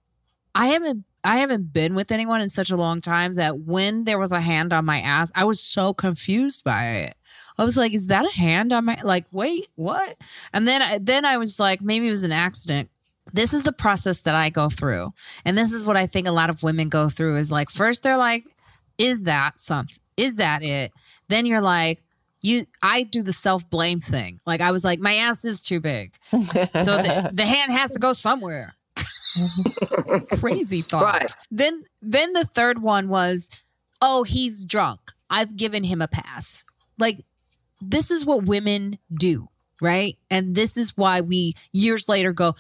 I haven't I haven't been with anyone in such a long time that when there was a hand on my ass, I was so confused by it. I was like, "Is that a hand on my like? Wait, what?" And then then I was like, maybe it was an accident this is the process that I go through. And this is what I think a lot of women go through is like first they're like is that something? Is that it? Then you're like, you I do the self blame thing. Like I was like, my ass is too big. So the, [laughs] the hand has to go somewhere. [laughs] Crazy thought. Right. Then then the third one was, oh, he's drunk. I've given him a pass. Like this is what women do, right? And this is why we years later go,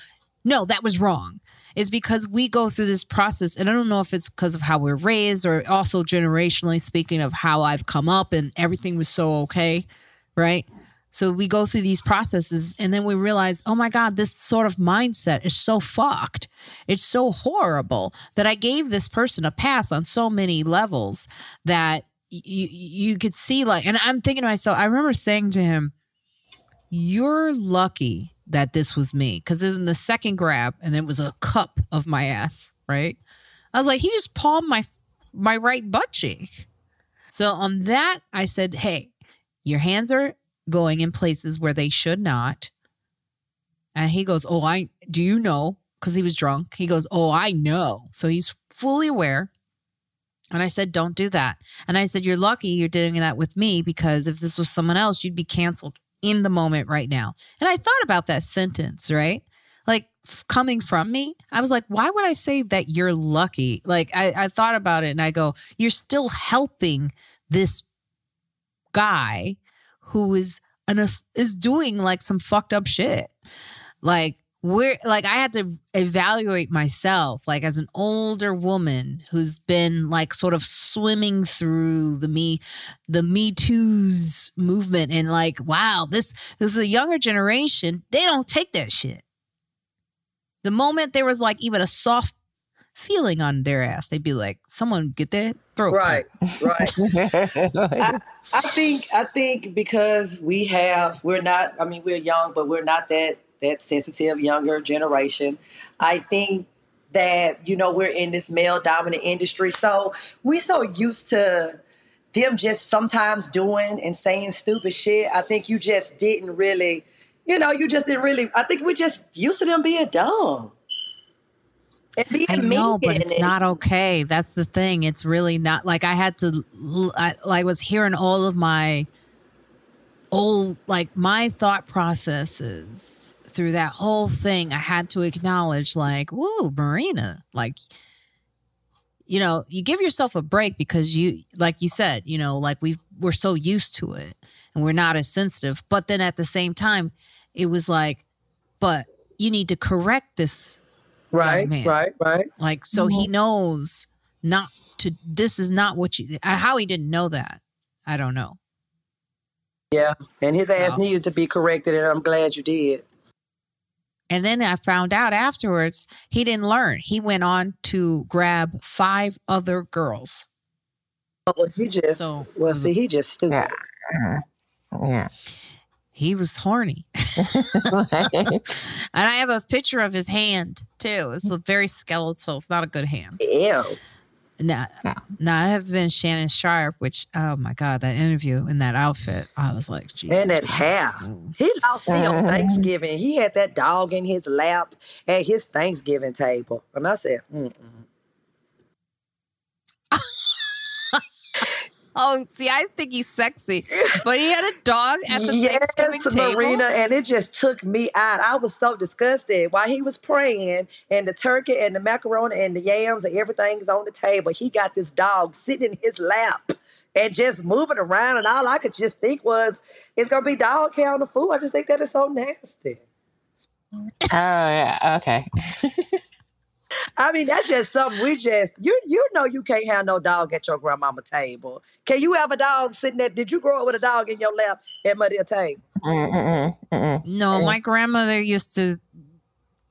no, that was wrong is because we go through this process. And I don't know if it's because of how we're raised or also generationally speaking of how I've come up and everything was so okay, right? So we go through these processes and then we realize, oh my God, this sort of mindset is so fucked. It's so horrible that I gave this person a pass on so many levels that you you could see like and I'm thinking to myself, I remember saying to him, You're lucky that this was me. Because in the second grab and it was a cup of my ass right? I was like he just palmed my my right butt cheek. So on that i said hey your hands are going in places where they should not. And he goes oh i do you know? Because he was drunk. He goes oh i know. So he's fully aware. And I said, don't do that. And I said, you're lucky you're doing that with me because if this was someone else, you'd be canceled in the moment right now. And I thought about that sentence, right? Like f- coming from me, I was like, why would I say that you're lucky? Like I, I thought about it and I go, you're still helping this guy who is an, is doing like some fucked up shit. Like where like I had to evaluate myself like as an older woman who's been like sort of swimming through the me the me too's movement and like wow this this is a younger generation. They don't take that shit. The moment there was like even a soft feeling on their ass they'd be like someone get that throat right right. [laughs] I, I think i think because we have we're not i mean we're young but we're not that that sensitive younger generation. I think that you know we're in this male dominant industry, so we're so used to them just sometimes doing and saying stupid shit. I think you just didn't really, you know, you just didn't really. I think we're just used to them being dumb. I know, but it's not okay. That's the thing. It's really not like I had to. I, I was hearing all of my old, like my thought processes through that whole thing, I had to acknowledge, like, whoa, Marina, like, you know, you give yourself a break because you, like you said, you know, like we we're so used to it and we're not as sensitive. But then at the same time, it was like, but you need to correct this. Right, right, right. Like, so mm-hmm. he knows not to, this is not what you, uh, how he didn't know that. I don't know. Yeah. And his ass so. needed to be corrected. And I'm glad you did. And then I found out afterwards he didn't learn. He went on to grab five other girls. Oh, he just so, well, mm. see, he just stupid. Yeah. Mm-hmm. yeah. He was horny. [laughs] [laughs] and I have a picture of his hand too. It's a very skeletal. It's not a good hand. Ew. No, no, I have been Shannon Sharpe, which oh my god, that interview in that outfit, I was like, and that hair. He lost me on Thanksgiving. He had that dog in his lap at his Thanksgiving table, and I said, Mm-mm. Oh, see, I think he's sexy, but he had a dog at the yes, Thanksgiving table. Marina, and it just took me out. I was so disgusted while he was praying, and the turkey and the macaroni and the yams and everything's on the table. He got this dog sitting in his lap and just moving around, and all I could just think was, "It's gonna be dog hair on the food." I just think that is so nasty. Oh yeah. Okay. [laughs] I mean, that's just something we just you you know you can't have no dog at your grandmama table. Can you have a dog sitting there? Did you grow up with a dog in your lap at my table? Mm-mm, mm-mm. No, mm. my grandmother used to,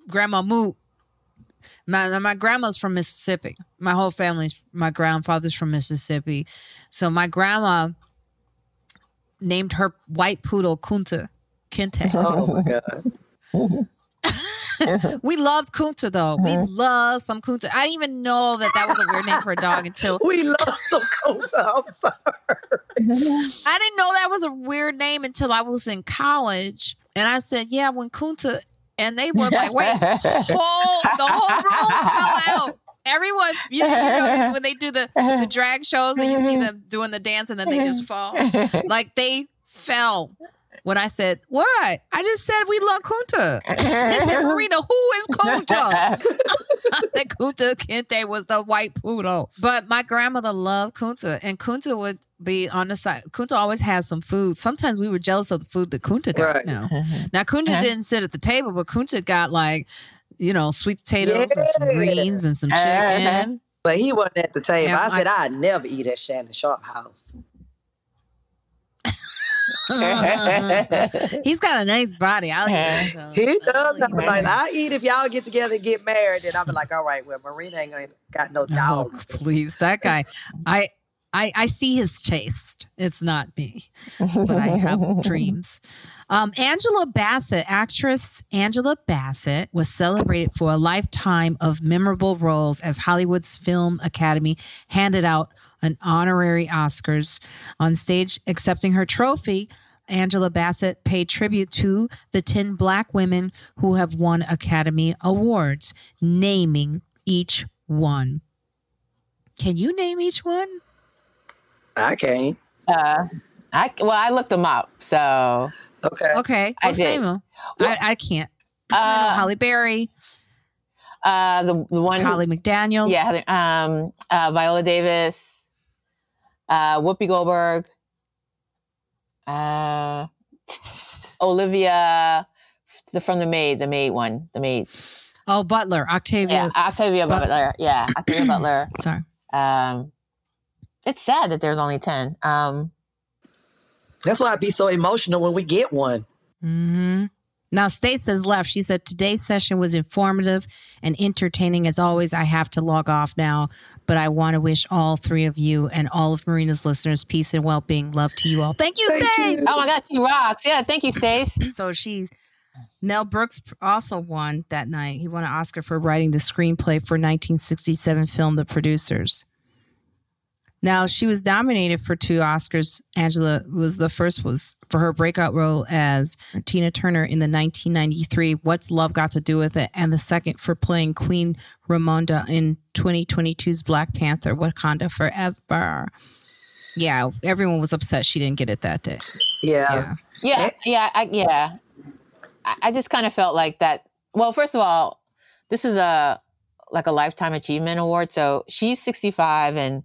Grandma Moot. My my grandma's from Mississippi. My whole family's my grandfather's from Mississippi, so my grandma named her white poodle Kunta Kinte. Oh my god! [laughs] [laughs] we loved Kunta though. We mm-hmm. loved some Kunta. I didn't even know that that was a weird name for a dog until We love some Kunta. I'm sorry. [laughs] I didn't know that was a weird name until I was in college. And I said, yeah, when Kunta, and they were like, wait, [laughs] whole, the whole room fell out. Everyone, you, you know, when they do the, the drag shows and you see them doing the dance and then they just fall. Like they fell when I said, what? I just said we love Kunta. They said, [laughs] Marina, who is Kunta? [laughs] [laughs] I said Kunta Kinte was the white poodle. But my grandmother loved Kunta, and Kunta would be on the side. Kunta always had some food. Sometimes we were jealous of the food that Kunta got Right. now. Now Kunta didn't sit at the table, but Kunta got like, you know, sweet potatoes and some greens and some Uh-huh. chicken. But he wasn't at the table. Yeah, I said I'd never eat at Shannon Sharpe house. [laughs] He's got a nice body. I like so- He does have a nice. I eat if y'all get together and get married, and I'll be like, all right, well, Marina ain't gonna got no Oh, please, that guy. I, I, I see his taste. It's not me, but I have [laughs] dreams. Um, Angela Bassett, actress Angela Bassett, was celebrated for a lifetime of memorable roles as Hollywood's Film Academy handed out an honorary Oscars. On stage, accepting her trophy, Angela Bassett paid tribute to the 10 black women who have won Academy Awards, naming each one. Can you name each one? I can't. Uh, I well, I looked them up. So Okay. Okay, I let's did. name them. Well- I, I can't. I know uh, Halle Berry, uh, the the one, who- Holly McDaniels. yeah, um, uh, Viola Davis, uh, Whoopi Goldberg, uh, Olivia, the from the maid, the maid one, the maid, Oh, Butler, Octavia. yeah, Octavia But- Butler, yeah, [clears throat] Octavia Butler. Sorry. Um, it's sad that there's only ten. Um, That's why I'd be so emotional when we get one. hmm Now, Stace has left. She said today's session was informative and entertaining as always. I have to log off now, but I want to wish all three of you and all of Marina's listeners peace and well-being. Love to you all. Thank you, Thank you. Stace. oh my God, she rocks! Yeah, thank you, Stace. [laughs] So she's Mel Brooks also won that night. He won an Oscar for writing the screenplay for 1967 film The Producers. Now she was nominated for two Oscars. Angela was the first was for her breakout role as Tina Turner in the 1993 What's Love Got to Do with It, and the second for playing Queen Ramonda in 2022's Black Panther: Wakanda Forever. Yeah, everyone was upset she didn't get it that day. Yeah. Yeah. Yeah, eh? yeah, I, yeah. I, I just kind of felt like that. Well, first of all, this is a like a lifetime achievement award. So she's 65 and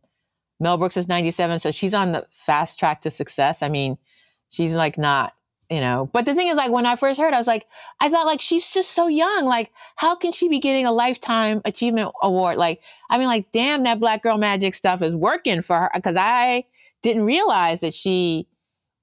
Mel Brooks is 97. So she's on the fast track to success. I mean, she's like not, you know. But the thing is, like when I first heard, I was like, I thought like she's just so young. Like, how can she be getting a lifetime achievement award? Like, I mean, like, damn, that black girl magic stuff is working for her. Cause I didn't realize that she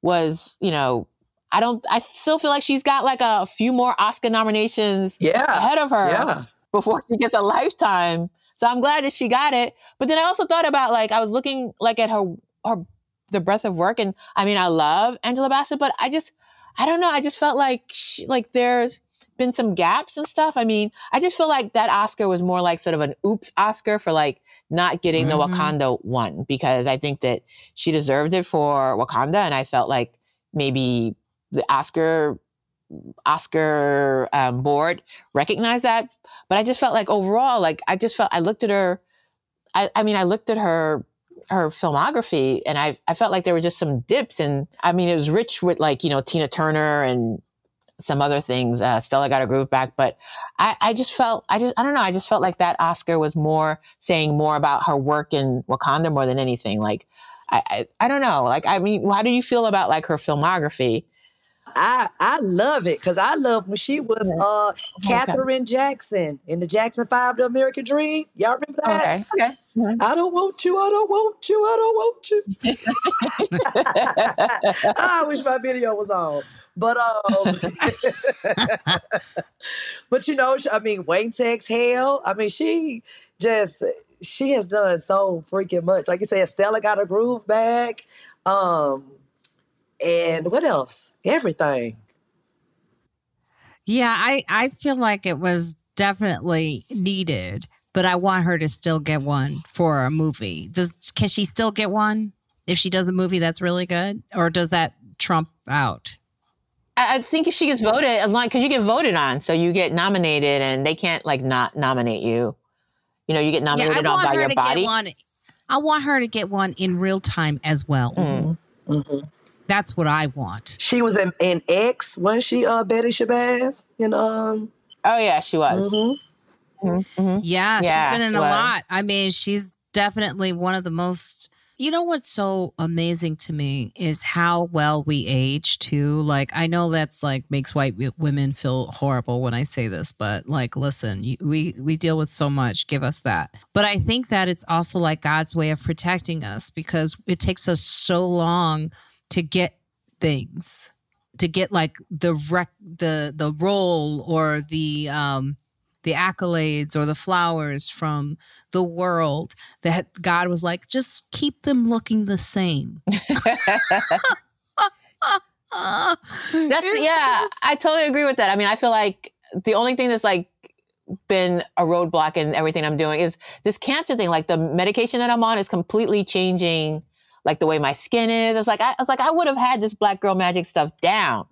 was, you know, I don't, I still feel like she's got like a few more Oscar nominations Yeah. ahead of her Yeah. before she gets a lifetime. So I'm glad that she got it. But then I also thought about like, I was looking like at her, her, the breadth of work. And I mean, I love Angela Bassett, but I just, I don't know. I just felt like, she, like there's been some gaps and stuff. I mean, I just feel like that Oscar was more like sort of an oops Oscar for like not getting Mhm. the Wakanda one because I think that she deserved it for Wakanda. And I felt like maybe the Oscar Oscar um, board recognized that, but I just felt like overall, like I just felt I looked at her. I, I mean, I looked at her her filmography, and I I felt like there were just some dips, and I mean it was rich with like you know Tina Turner and some other things. Uh, Stella got her groove back, but I, I just felt I just I don't know. I just felt like that Oscar was more saying more about her work in Wakanda more than anything. Like I I, I don't know. Like I mean, how do you feel about like her filmography? I I love it because I love when she was uh Katherine Jackson in the Jackson Five, The American Dream. Y'all remember that? Okay, okay. [laughs] I don't want you. I don't want you. I don't want you. [laughs] I wish my video was on. But um, [laughs] but you know, I mean, Waitin' to Exhale. I mean, she just she has done so freaking much. Like you said, Stella got her groove back. Um, and what else? Everything. Yeah, I I feel like it was definitely needed, but I want her to still get one for a movie. Does can she still get one if she does a movie that's really good, or does that trump out? I I think if she gets voted, as long because you get voted on, so you get nominated, and they can't like not nominate you. You know, you get Yeah, I on want by her your to body. get one. I want her to get one in real time as well. Mm. Mhm. That's what I want. She was in, in X, wasn't she? Uh, Betty Shabazz. In um. Oh yeah, she was. mhm. Mhm, mhm. Yeah, Yeah, she's been in she a was. lot. I mean, she's definitely one of the most. You know what's so amazing to me is how well we age too. Like I know that's like makes white women feel horrible when I say this, but like listen, we we deal with so much. Give us that. But I think that it's also like God's way of protecting us because it takes us so long to get things to get like the rec the the role or the um the accolades or the flowers from the world that God was like, just keep them looking the same. [laughs] That's yeah, I totally agree with that. I mean, I feel like the only thing that's like been a roadblock in everything I'm doing is this cancer thing. Like the medication that I'm on is completely changing like the way my skin is. I was like I, was like I would have had this black girl magic stuff down.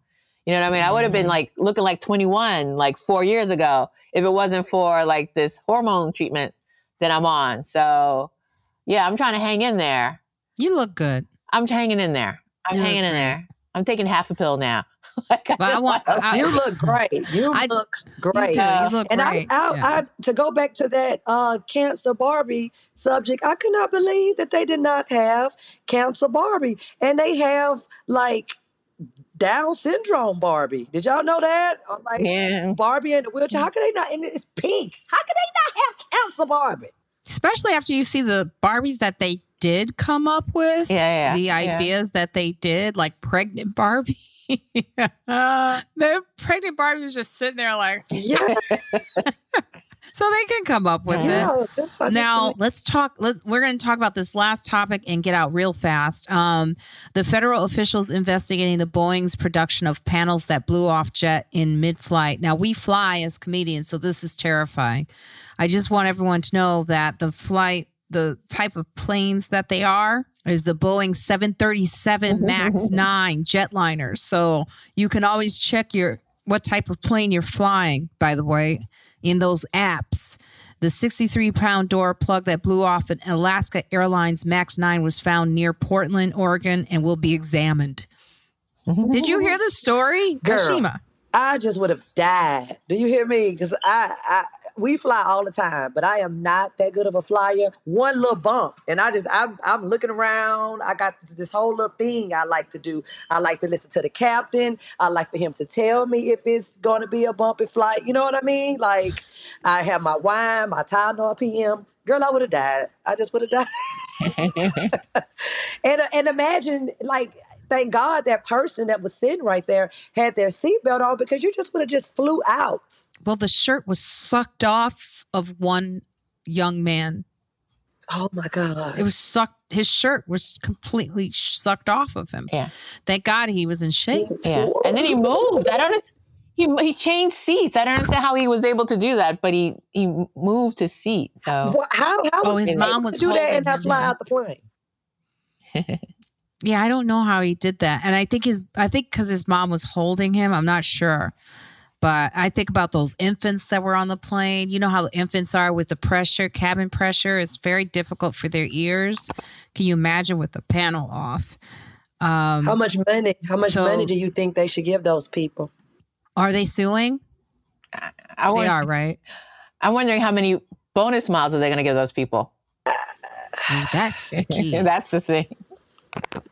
You know what I mean? I would have been mm-hmm. like looking like 21 like 4 years ago if it wasn't for like this hormone treatment that I'm on. So, yeah, I'm trying to hang in there. You look good. I'm hanging in there. I'm You hanging in there. I'm taking half a pill now. [laughs] like, But I just want I, You look great. You I- look you great. do. You look And I, great. I, Yeah. I, to go back to that uh, cancer Barbie subject, I could not believe that they did not have cancer Barbie, and they have like Down syndrome Barbie. Did y'all know that? Or, like yeah. Barbie in the wheelchair. How could they not? And it's pink. How could they not have cancer Barbie? Especially after you see the Barbies that they did come up with. Yeah, yeah. the yeah. ideas that they did, like pregnant Barbie. [laughs] the pregnant Barbie was just sitting there like, Yeah, [laughs] so they can come up with it. yeah. That's, I just Now think- let's talk. Let's we're going to talk about this last topic and get out real fast. Um, the federal officials investigating the Boeing's production of panels that blew off jet in mid-flight. Now we fly as comedians, so this is terrifying. I just want everyone to know that the flight, the type of planes that they are, is the Boeing 737 mm-hmm, Max mm-hmm. 9 jetliner. So you can always check your what type of plane you're flying. By the way, in those apps. The 63 pound door plug that blew off an Alaska Airlines MAX 9 was found near Portland, Oregon, and will be examined. Mm-hmm. Did you hear the story? Girl. Ashima. I just would have died. Do you hear me? Because I, I, we fly all the time, but I am not that good of a flyer. One little bump, and I just, I'm, I'm looking around. I got this whole little thing I like to do. I like to listen to the captain. I like for him to tell me if it's going to be a bumpy flight. You know what I mean? Like, I have my wine, my Tylenol PM. Girl, I would have died. I just would have died. [laughs] [laughs] and and imagine, like, thank God that person that was sitting right there had their seatbelt on because you just would have just flew out. Well, the shirt was sucked off of one young man. Oh my God. It was sucked. His shirt was completely sucked off of him. Yeah. Thank God he was in shape. Yeah. And then he moved. I don't understand. He, he changed seats. I don't understand how he was able to do that, but he he moved his seat. So What, how how Oh, was his he mom able was to do that and holding not him, fly yeah. out the plane? [laughs] Yeah, I don't know how he did that. And I think his I think cuz his mom was holding him, I'm not sure. But I think about those infants that were on the plane. You know how infants are with the pressure, cabin pressure. It's very difficult for their ears. Can you imagine with the panel off? Um, How much money? How much so- money do you think they should give those people? Are they suing? I They wonder, are, right? I'm wondering how many bonus miles are they going to give those people? That's the key. [laughs] That's the thing.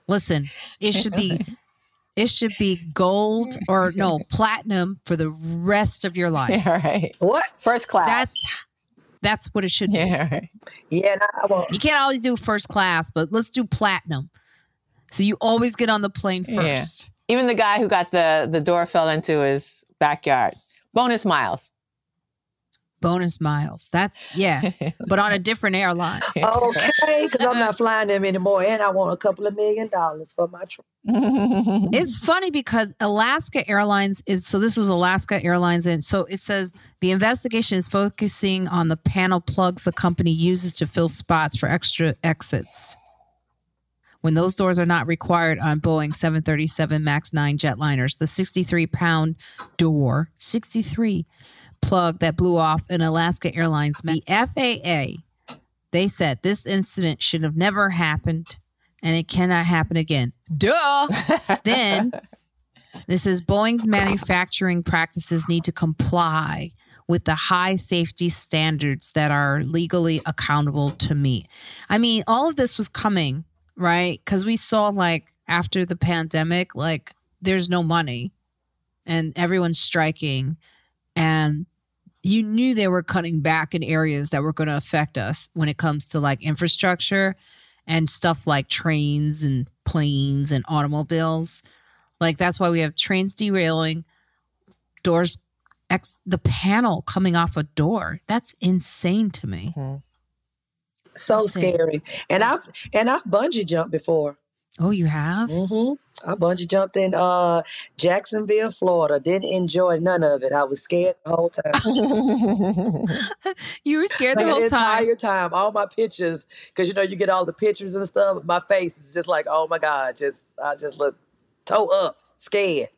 Listen, it should be it should be gold or no platinum for the rest of your [laughs] life. Yeah, right. What? First class. That's that's what it should be. yeah, right. Yeah, nah, I won't. You can't always do first class, but let's do platinum. So you always get on the plane Yeah. first. Even the guy who got the the door fell into his backyard. Bonus miles. Bonus miles. That's yeah, [laughs] but on a different airline. [laughs] Okay, because I'm not flying them anymore, and I want a couple of million dollars for my trip. [laughs] It's funny because Alaska Airlines is so this was Alaska Airlines and so it says the investigation is focusing on the panel plugs the company uses to fill spots for extra exits. When those doors are not required on Boeing 737 MAX 9 jetliners, the 63 pound door, 63 plug that blew off in Alaska Airlines, the FAA, they said this incident should have never happened and it cannot happen again. Duh. [laughs] then this is Boeing's manufacturing practices need to comply with the high safety standards that are legally accountable to meet. I mean, all of this was coming, right? Because we saw like after the pandemic, like there's no money and everyone's striking. And you knew they were cutting back in areas that were going to affect us when it comes to like infrastructure and stuff like trains and planes and automobiles. Like that's why we have trains derailing, doors ex the panel coming off a door. That's insane to me. Mm-hmm. So see. scary. And I've and I've bungee jumped before. Oh, you have? hmm I bungee jumped in uh Jacksonville, Florida. Didn't enjoy none of it. I was scared the whole time. [laughs] You were scared the whole time. entire time. All my pictures, because you know you get all the pictures and stuff. My face is just like, oh my god, just I just look toe up, scared.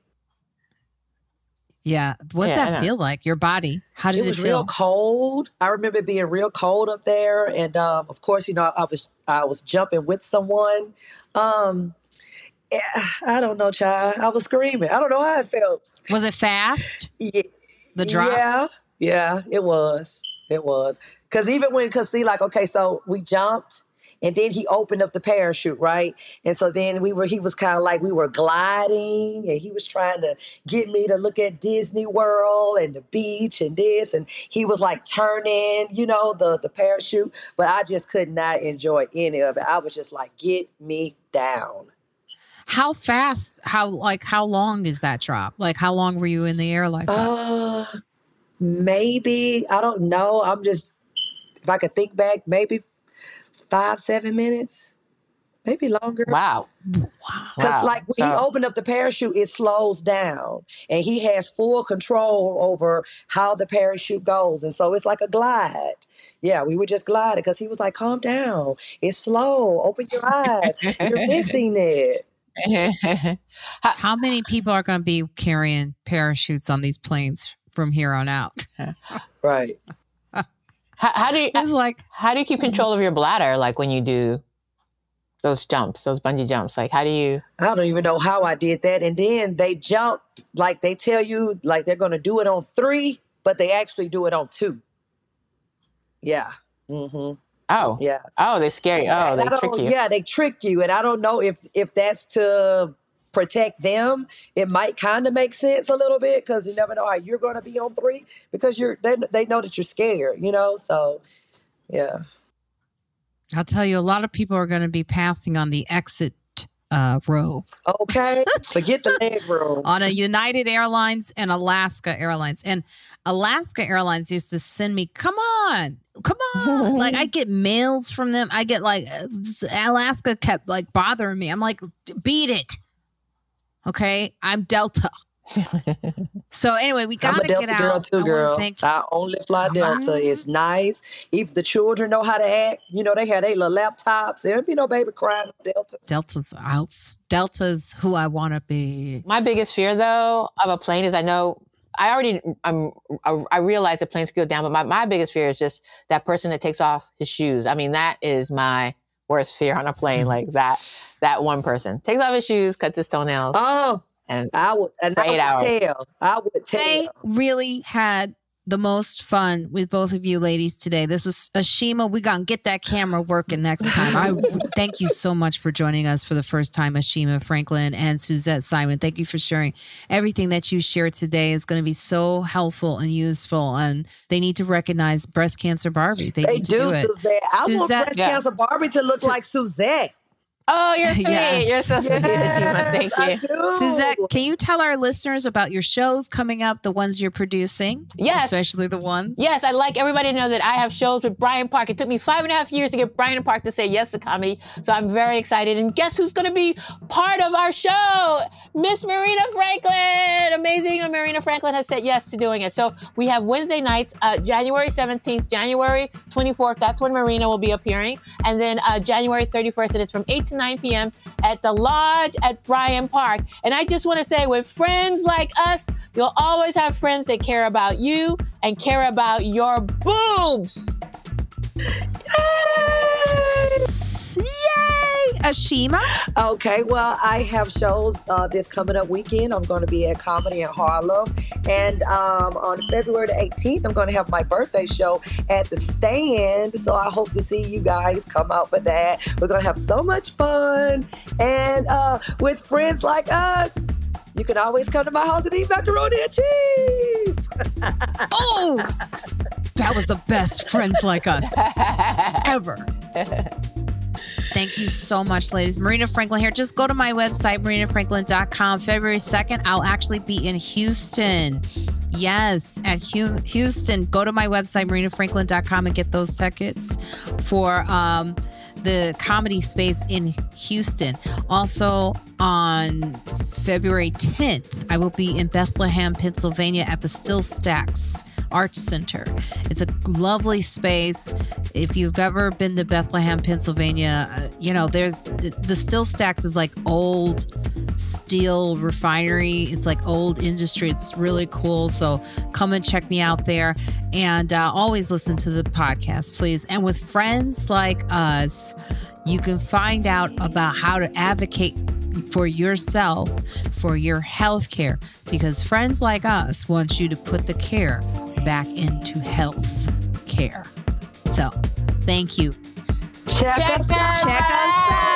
Yeah. What Yeah, that feel like? Your body? How did it it, feel? real cold. I remember being real cold up there, and um, of course, you know, I was I was jumping with someone. Um, eh, I don't know, child. I was screaming. I don't know how I felt. Was it fast? Yeah, The drop? Yeah, yeah, it was. It was. Cause even when, cause see, like, okay, so we jumped and then he opened up the parachute, right? And so then we were, he was kind of like, we were gliding and he was trying to get me to look at Disney World and the beach and this. And he was like turning, you know, the, the parachute, but I just could not enjoy any of it. I was just like, get me down. How fast? How like how long is that drop? Like how long were you in the air like that? Uh, maybe I don't know. I'm just if I could think back, maybe five, seven minutes, maybe longer. wow. wow. Because Wow. like when he opened up the parachute, it slows down, and he has full control over how the parachute goes, and so it's like a glide. Yeah, we were just gliding because he was like, "Calm down, it's slow. Open your eyes. You're [laughs] missing it." How many people are going to be carrying parachutes on these planes from here on out? Right. How, how do you It's like how do you keep control of your bladder like when you do those jumps, those bungee jumps? Like how do you I don't even know how I did that. And then they jump, like they tell you, like they're going to do it on three, but they actually do it on two. Yeah. Mm-hmm. Oh. Yeah. Oh, they scare you. Oh, they trick you. Yeah, they trick you. And I don't know if if that's to protect them. It might kind of make sense a little bit because you never know how you're going to be on three because you're they, they know that you're scared, you know? So, yeah. I'll tell you, a lot of people are going to be passing on the exit uh, row Okay. Forget the leg [laughs] room. on a United Airlines and Alaska Airlines. And Alaska Airlines used to send me, come on, come on. [laughs] like I get mails from them. I get like, uh, Alaska kept like bothering me. I'm like, beat it. Okay. I'm Delta. [laughs] so anyway, we got I'm to a get Delta out. girl I too, wanna girl. thank- I only fly Delta. It's nice. If the children know how to act, you know, they have their little laptops. There don't be no baby crying on Delta. Delta's out. Delta's who I want to be. My biggest fear though of a plane is I know I already I'm I, I realize the planes could go down, but my, my biggest fear is just that person that takes off his shoes. I mean, that is my worst fear on a plane. Mm-hmm. Like that that one person takes off his shoes, cuts his toenails, Oh, and I would, and I eight would hours. tell. I would tell. I really had the most fun with both of you ladies today. This was Ashima. We gonna get that camera working next time. I [laughs] thank you so much for joining us for the first time, Ashima Franklin and Suzette Simon. Thank you for sharing everything that you shared today. is going to be so helpful and useful. And they need to recognize breast cancer Barbie. They, They need to do, do it. Suzette. I want Suzette- breast Yeah. cancer Barbie to look Su- like Suzette. Oh, you're [laughs] sweet. Yes. You're so sweet, Ashima. Thank you. Suzette, can you tell our listeners about your shows coming up, the ones you're producing? Yes. Especially the one. Yes, I'd like everybody to know that I have shows with Bryant Park. It took me five and a half years to get Bryant Park to say yes to comedy. So I'm very excited. And guess who's going to be part of our show? Miss Marina Franklin. Amazing. And Marina Franklin has said yes to doing it. So we have Wednesday nights, uh, January 17th, January 24th. That's when Marina will be appearing. And then uh, January 31st, and it's from 8 to 9 p.m. at the Lodge at Bryant Park. And I just want to say, with friends like us, you'll always have friends that care about you and care about your boobs. Yes! Yay! Ashima. Okay, well, I have shows uh, this coming up weekend. I'm going to be at Comedy in Harlem. And um, on February the 18th, I'm going to have my birthday show at the stand. So I hope to see you guys come out for that. We're going to have so much fun. And uh, with friends like us, you can always come to my house and eat macaroni and cheese. [laughs] Oh, that was the best friends like us [laughs] ever. Thank you so much, ladies. Marina Franklin here. Just go to my website, marinafranklin.com. February 2nd, I'll actually be in Houston. Yes, at Houston. Go to my website, marinafranklin.com, and get those tickets for um, the comedy space in Houston. Also, on February 10th, I will be in Bethlehem, Pennsylvania at the SteelStacks Arts Center. It's a lovely space. If you've ever been to Bethlehem, Pennsylvania, uh, you know, there's the, the SteelStacks is like old steel refinery. It's like old industry. It's really cool. So come and check me out there. And uh, always listen to the podcast, please. And with friends like us, you can find out about how to advocate for yourself for your health care because friends like us want you to put the care back into health care. So, thank you. Check, Check us us out. Check us out.